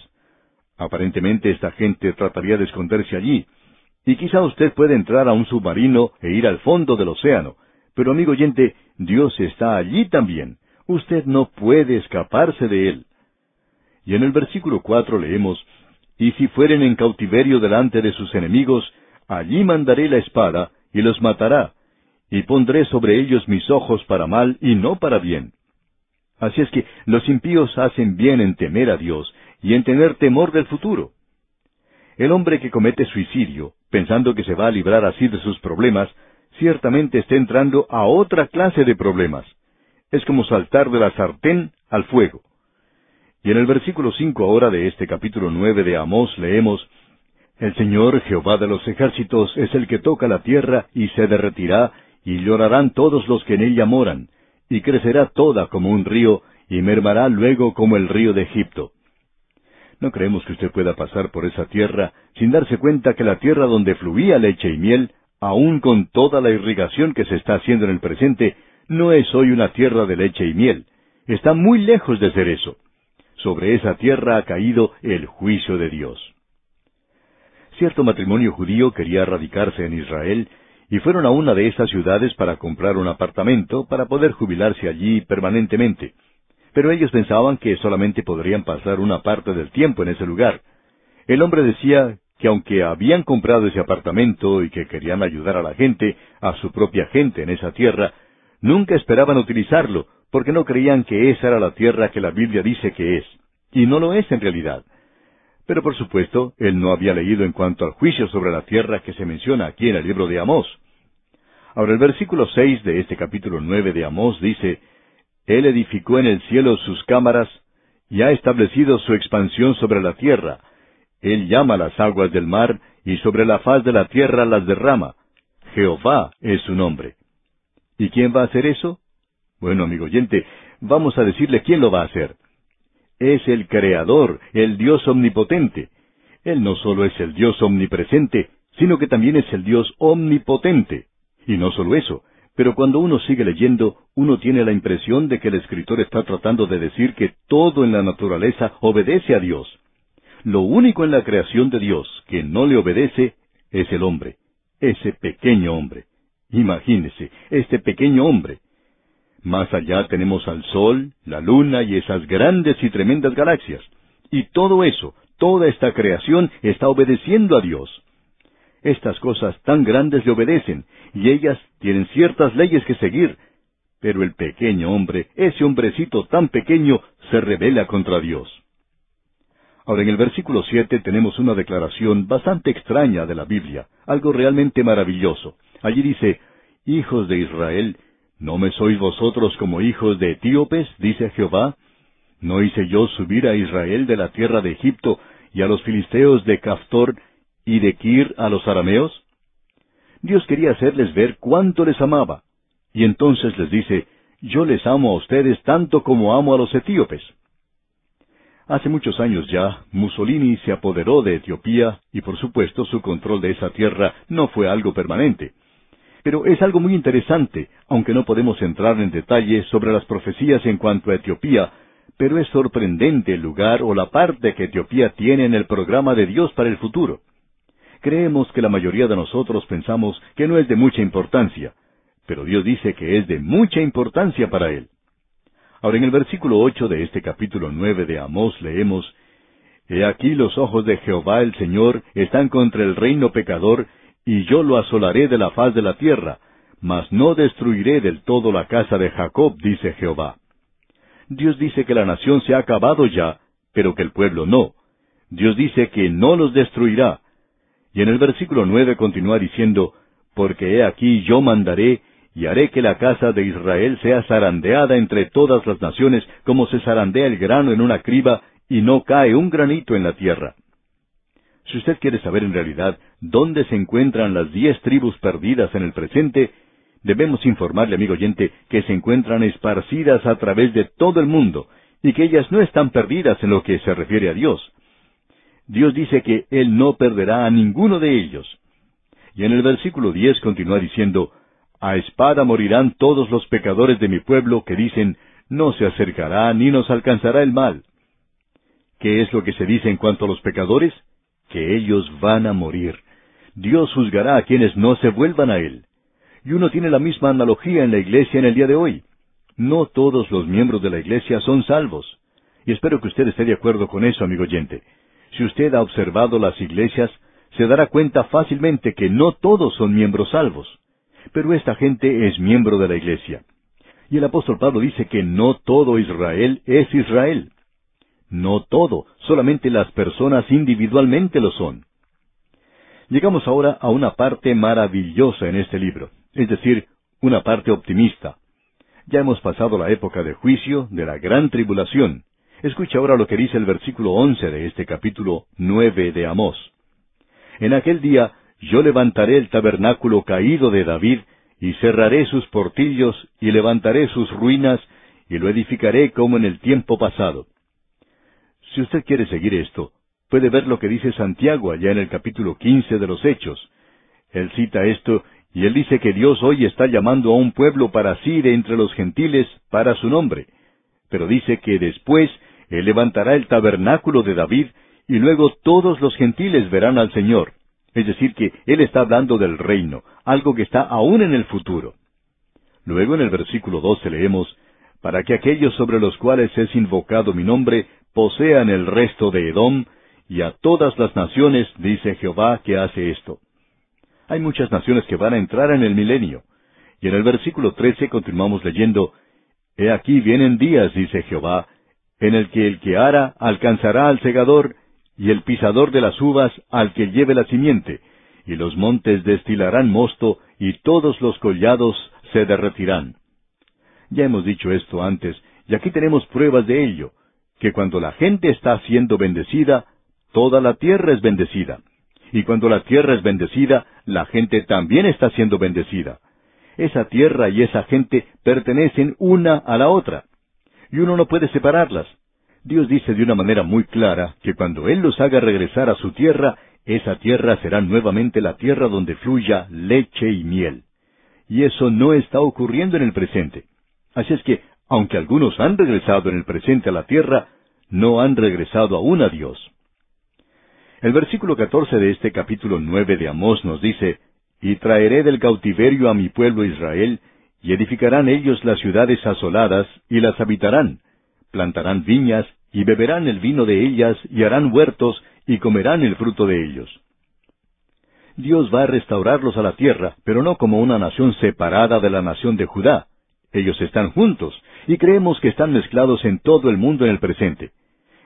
Aparentemente esta gente trataría de esconderse allí, y quizá usted puede entrar a un submarino e ir al fondo del océano, pero amigo oyente, Dios está allí también. Usted no puede escaparse de él. Y en el versículo cuatro leemos, y si fueren en cautiverio delante de sus enemigos, allí mandaré la espada, y los matará, y pondré sobre ellos mis ojos para mal y no para bien. Así es que los impíos hacen bien en temer a Dios y en tener temor del futuro. El hombre que comete suicidio, pensando que se va a librar así de sus problemas, ciertamente está entrando a otra clase de problemas. Es como saltar de la sartén al fuego. Y en el versículo cinco ahora de este capítulo nueve de Amós leemos El Señor Jehová de los ejércitos es el que toca la tierra y se derretirá, y llorarán todos los que en ella moran, y crecerá toda como un río, y mermará luego como el río de Egipto. No creemos que usted pueda pasar por esa tierra sin darse cuenta que la tierra donde fluía leche y miel, aun con toda la irrigación que se está haciendo en el presente, no es hoy una tierra de leche y miel. Está muy lejos de ser eso. Sobre esa tierra ha caído el juicio de Dios. Cierto matrimonio judío quería radicarse en Israel y fueron a una de esas ciudades para comprar un apartamento para poder jubilarse allí permanentemente pero ellos pensaban que solamente podrían pasar una parte del tiempo en ese lugar. El hombre decía que aunque habían comprado ese apartamento y que querían ayudar a la gente, a su propia gente en esa tierra, nunca esperaban utilizarlo, porque no creían que esa era la tierra que la Biblia dice que es, y no lo es en realidad. Pero por supuesto, él no había leído en cuanto al juicio sobre la tierra que se menciona aquí en el libro de Amós. Ahora el versículo seis de este capítulo nueve de Amós dice, él edificó en el cielo sus cámaras y ha establecido su expansión sobre la tierra. Él llama las aguas del mar y sobre la faz de la tierra las derrama. Jehová es su nombre. ¿Y quién va a hacer eso? Bueno, amigo oyente, vamos a decirle quién lo va a hacer. Es el Creador, el Dios omnipotente. Él no solo es el Dios omnipresente, sino que también es el Dios omnipotente. Y no solo eso, pero cuando uno sigue leyendo, uno tiene la impresión de que el escritor está tratando de decir que todo en la naturaleza obedece a Dios. Lo único en la creación de Dios que no le obedece es el hombre, ese pequeño hombre. Imagínese, este pequeño hombre. Más allá tenemos al Sol, la Luna y esas grandes y tremendas galaxias. Y todo eso, toda esta creación está obedeciendo a Dios. Estas cosas tan grandes le obedecen, y ellas tienen ciertas leyes que seguir. Pero el pequeño hombre, ese hombrecito tan pequeño, se rebela contra Dios. Ahora en el versículo siete tenemos una declaración bastante extraña de la Biblia, algo realmente maravilloso. Allí dice, Hijos de Israel, ¿no me sois vosotros como hijos de etíopes? dice Jehová. ¿No hice yo subir a Israel de la tierra de Egipto y a los filisteos de Caftor y de Kir a los arameos? Dios quería hacerles ver cuánto les amaba. Y entonces les dice, yo les amo a ustedes tanto como amo a los etíopes. Hace muchos años ya, Mussolini se apoderó de Etiopía y por supuesto su control de esa tierra no fue algo permanente. Pero es algo muy interesante, aunque no podemos entrar en detalle sobre las profecías en cuanto a Etiopía, pero es sorprendente el lugar o la parte que Etiopía tiene en el programa de Dios para el futuro. Creemos que la mayoría de nosotros pensamos que no es de mucha importancia, pero Dios dice que es de mucha importancia para Él. Ahora en el versículo ocho de este capítulo nueve de Amós leemos He aquí los ojos de Jehová el Señor están contra el reino pecador, y yo lo asolaré de la faz de la tierra, mas no destruiré del todo la casa de Jacob, dice Jehová. Dios dice que la nación se ha acabado ya, pero que el pueblo no. Dios dice que no los destruirá, y en el versículo nueve continúa diciendo, Porque he aquí yo mandaré, y haré que la casa de Israel sea zarandeada entre todas las naciones, como se zarandea el grano en una criba, y no cae un granito en la tierra. Si usted quiere saber en realidad dónde se encuentran las diez tribus perdidas en el presente, debemos informarle, amigo oyente, que se encuentran esparcidas a través de todo el mundo, y que ellas no están perdidas en lo que se refiere a Dios. Dios dice que Él no perderá a ninguno de ellos. Y en el versículo diez continúa diciendo, A espada morirán todos los pecadores de mi pueblo que dicen, No se acercará ni nos alcanzará el mal. ¿Qué es lo que se dice en cuanto a los pecadores? Que ellos van a morir. Dios juzgará a quienes no se vuelvan a Él. Y uno tiene la misma analogía en la iglesia en el día de hoy. No todos los miembros de la iglesia son salvos. Y espero que usted esté de acuerdo con eso, amigo oyente. Si usted ha observado las iglesias, se dará cuenta fácilmente que no todos son miembros salvos. Pero esta gente es miembro de la iglesia. Y el apóstol Pablo dice que no todo Israel es Israel. No todo, solamente las personas individualmente lo son. Llegamos ahora a una parte maravillosa en este libro, es decir, una parte optimista. Ya hemos pasado la época de juicio, de la gran tribulación. Escucha ahora lo que dice el versículo once de este capítulo nueve de Amós. En aquel día yo levantaré el tabernáculo caído de David, y cerraré sus portillos, y levantaré sus ruinas, y lo edificaré como en el tiempo pasado. Si usted quiere seguir esto, puede ver lo que dice Santiago allá en el capítulo quince de los Hechos. Él cita esto y él dice que Dios hoy está llamando a un pueblo para sí de entre los gentiles para su nombre. Pero dice que después Él levantará el tabernáculo de David y luego todos los gentiles verán al Señor. Es decir, que Él está hablando del reino, algo que está aún en el futuro. Luego en el versículo 12 leemos, para que aquellos sobre los cuales es invocado mi nombre posean el resto de Edom, y a todas las naciones, dice Jehová, que hace esto. Hay muchas naciones que van a entrar en el milenio. Y en el versículo 13 continuamos leyendo, He aquí vienen días, dice Jehová, en el que el que ara alcanzará al segador, y el pisador de las uvas al que lleve la simiente, y los montes destilarán mosto, y todos los collados se derretirán. Ya hemos dicho esto antes, y aquí tenemos pruebas de ello, que cuando la gente está siendo bendecida, toda la tierra es bendecida. Y cuando la tierra es bendecida, la gente también está siendo bendecida. Esa tierra y esa gente pertenecen una a la otra. Y uno no puede separarlas. Dios dice de una manera muy clara que cuando Él los haga regresar a su tierra, esa tierra será nuevamente la tierra donde fluya leche y miel. Y eso no está ocurriendo en el presente. Así es que, aunque algunos han regresado en el presente a la tierra, no han regresado aún a Dios. El versículo catorce de este capítulo nueve de Amós nos dice, Y traeré del cautiverio a mi pueblo Israel, y edificarán ellos las ciudades asoladas, y las habitarán, plantarán viñas, y beberán el vino de ellas, y harán huertos, y comerán el fruto de ellos. Dios va a restaurarlos a la tierra, pero no como una nación separada de la nación de Judá. Ellos están juntos, y creemos que están mezclados en todo el mundo en el presente.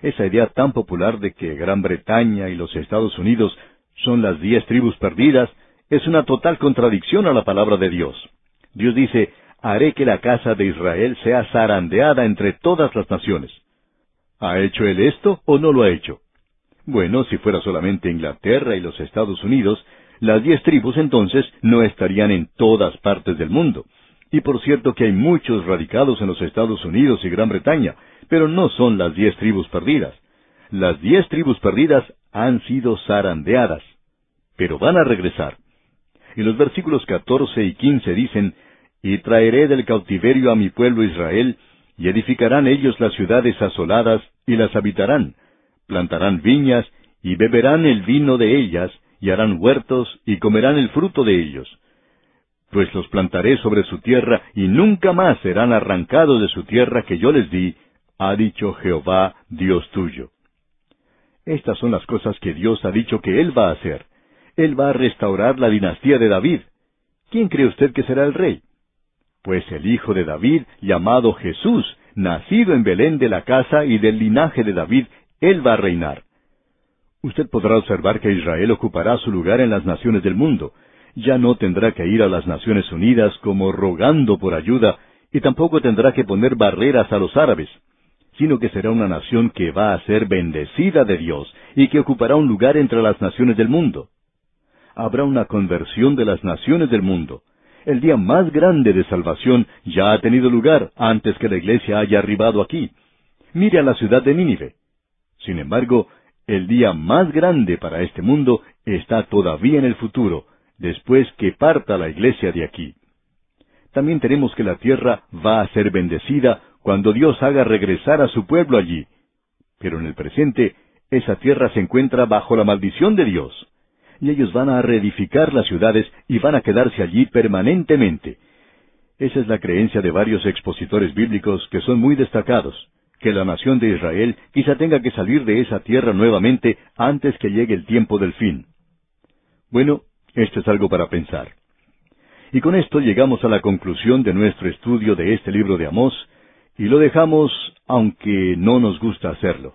Esa idea tan popular de que Gran Bretaña y los Estados Unidos son las diez tribus perdidas es una total contradicción a la palabra de Dios. Dios dice, haré que la casa de Israel sea zarandeada entre todas las naciones. ¿Ha hecho él esto o no lo ha hecho? Bueno, si fuera solamente Inglaterra y los Estados Unidos, las diez tribus entonces no estarían en todas partes del mundo. Y por cierto que hay muchos radicados en los Estados Unidos y Gran Bretaña, pero no son las diez tribus perdidas. Las diez tribus perdidas han sido zarandeadas, pero van a regresar. Y los versículos catorce y quince dicen, Y traeré del cautiverio a mi pueblo Israel, y edificarán ellos las ciudades asoladas, y las habitarán, plantarán viñas, y beberán el vino de ellas, y harán huertos, y comerán el fruto de ellos. Pues los plantaré sobre su tierra, y nunca más serán arrancados de su tierra que yo les di, ha dicho Jehová, Dios tuyo. Estas son las cosas que Dios ha dicho que Él va a hacer. Él va a restaurar la dinastía de David. ¿Quién cree usted que será el rey? Pues el hijo de David, llamado Jesús, nacido en Belén de la casa y del linaje de David, Él va a reinar. Usted podrá observar que Israel ocupará su lugar en las naciones del mundo. Ya no tendrá que ir a las Naciones Unidas como rogando por ayuda, y tampoco tendrá que poner barreras a los árabes sino que será una nación que va a ser bendecida de Dios y que ocupará un lugar entre las naciones del mundo. Habrá una conversión de las naciones del mundo. El día más grande de salvación ya ha tenido lugar antes que la iglesia haya arribado aquí. Mire a la ciudad de Nínive. Sin embargo, el día más grande para este mundo está todavía en el futuro, después que parta la iglesia de aquí. También tenemos que la tierra va a ser bendecida cuando Dios haga regresar a su pueblo allí. Pero en el presente, esa tierra se encuentra bajo la maldición de Dios. Y ellos van a reedificar las ciudades y van a quedarse allí permanentemente. Esa es la creencia de varios expositores bíblicos que son muy destacados. que la nación de Israel quizá tenga que salir de esa tierra nuevamente antes que llegue el tiempo del fin. Bueno, esto es algo para pensar. Y con esto llegamos a la conclusión de nuestro estudio de este libro de Amós, y lo dejamos aunque no nos gusta hacerlo.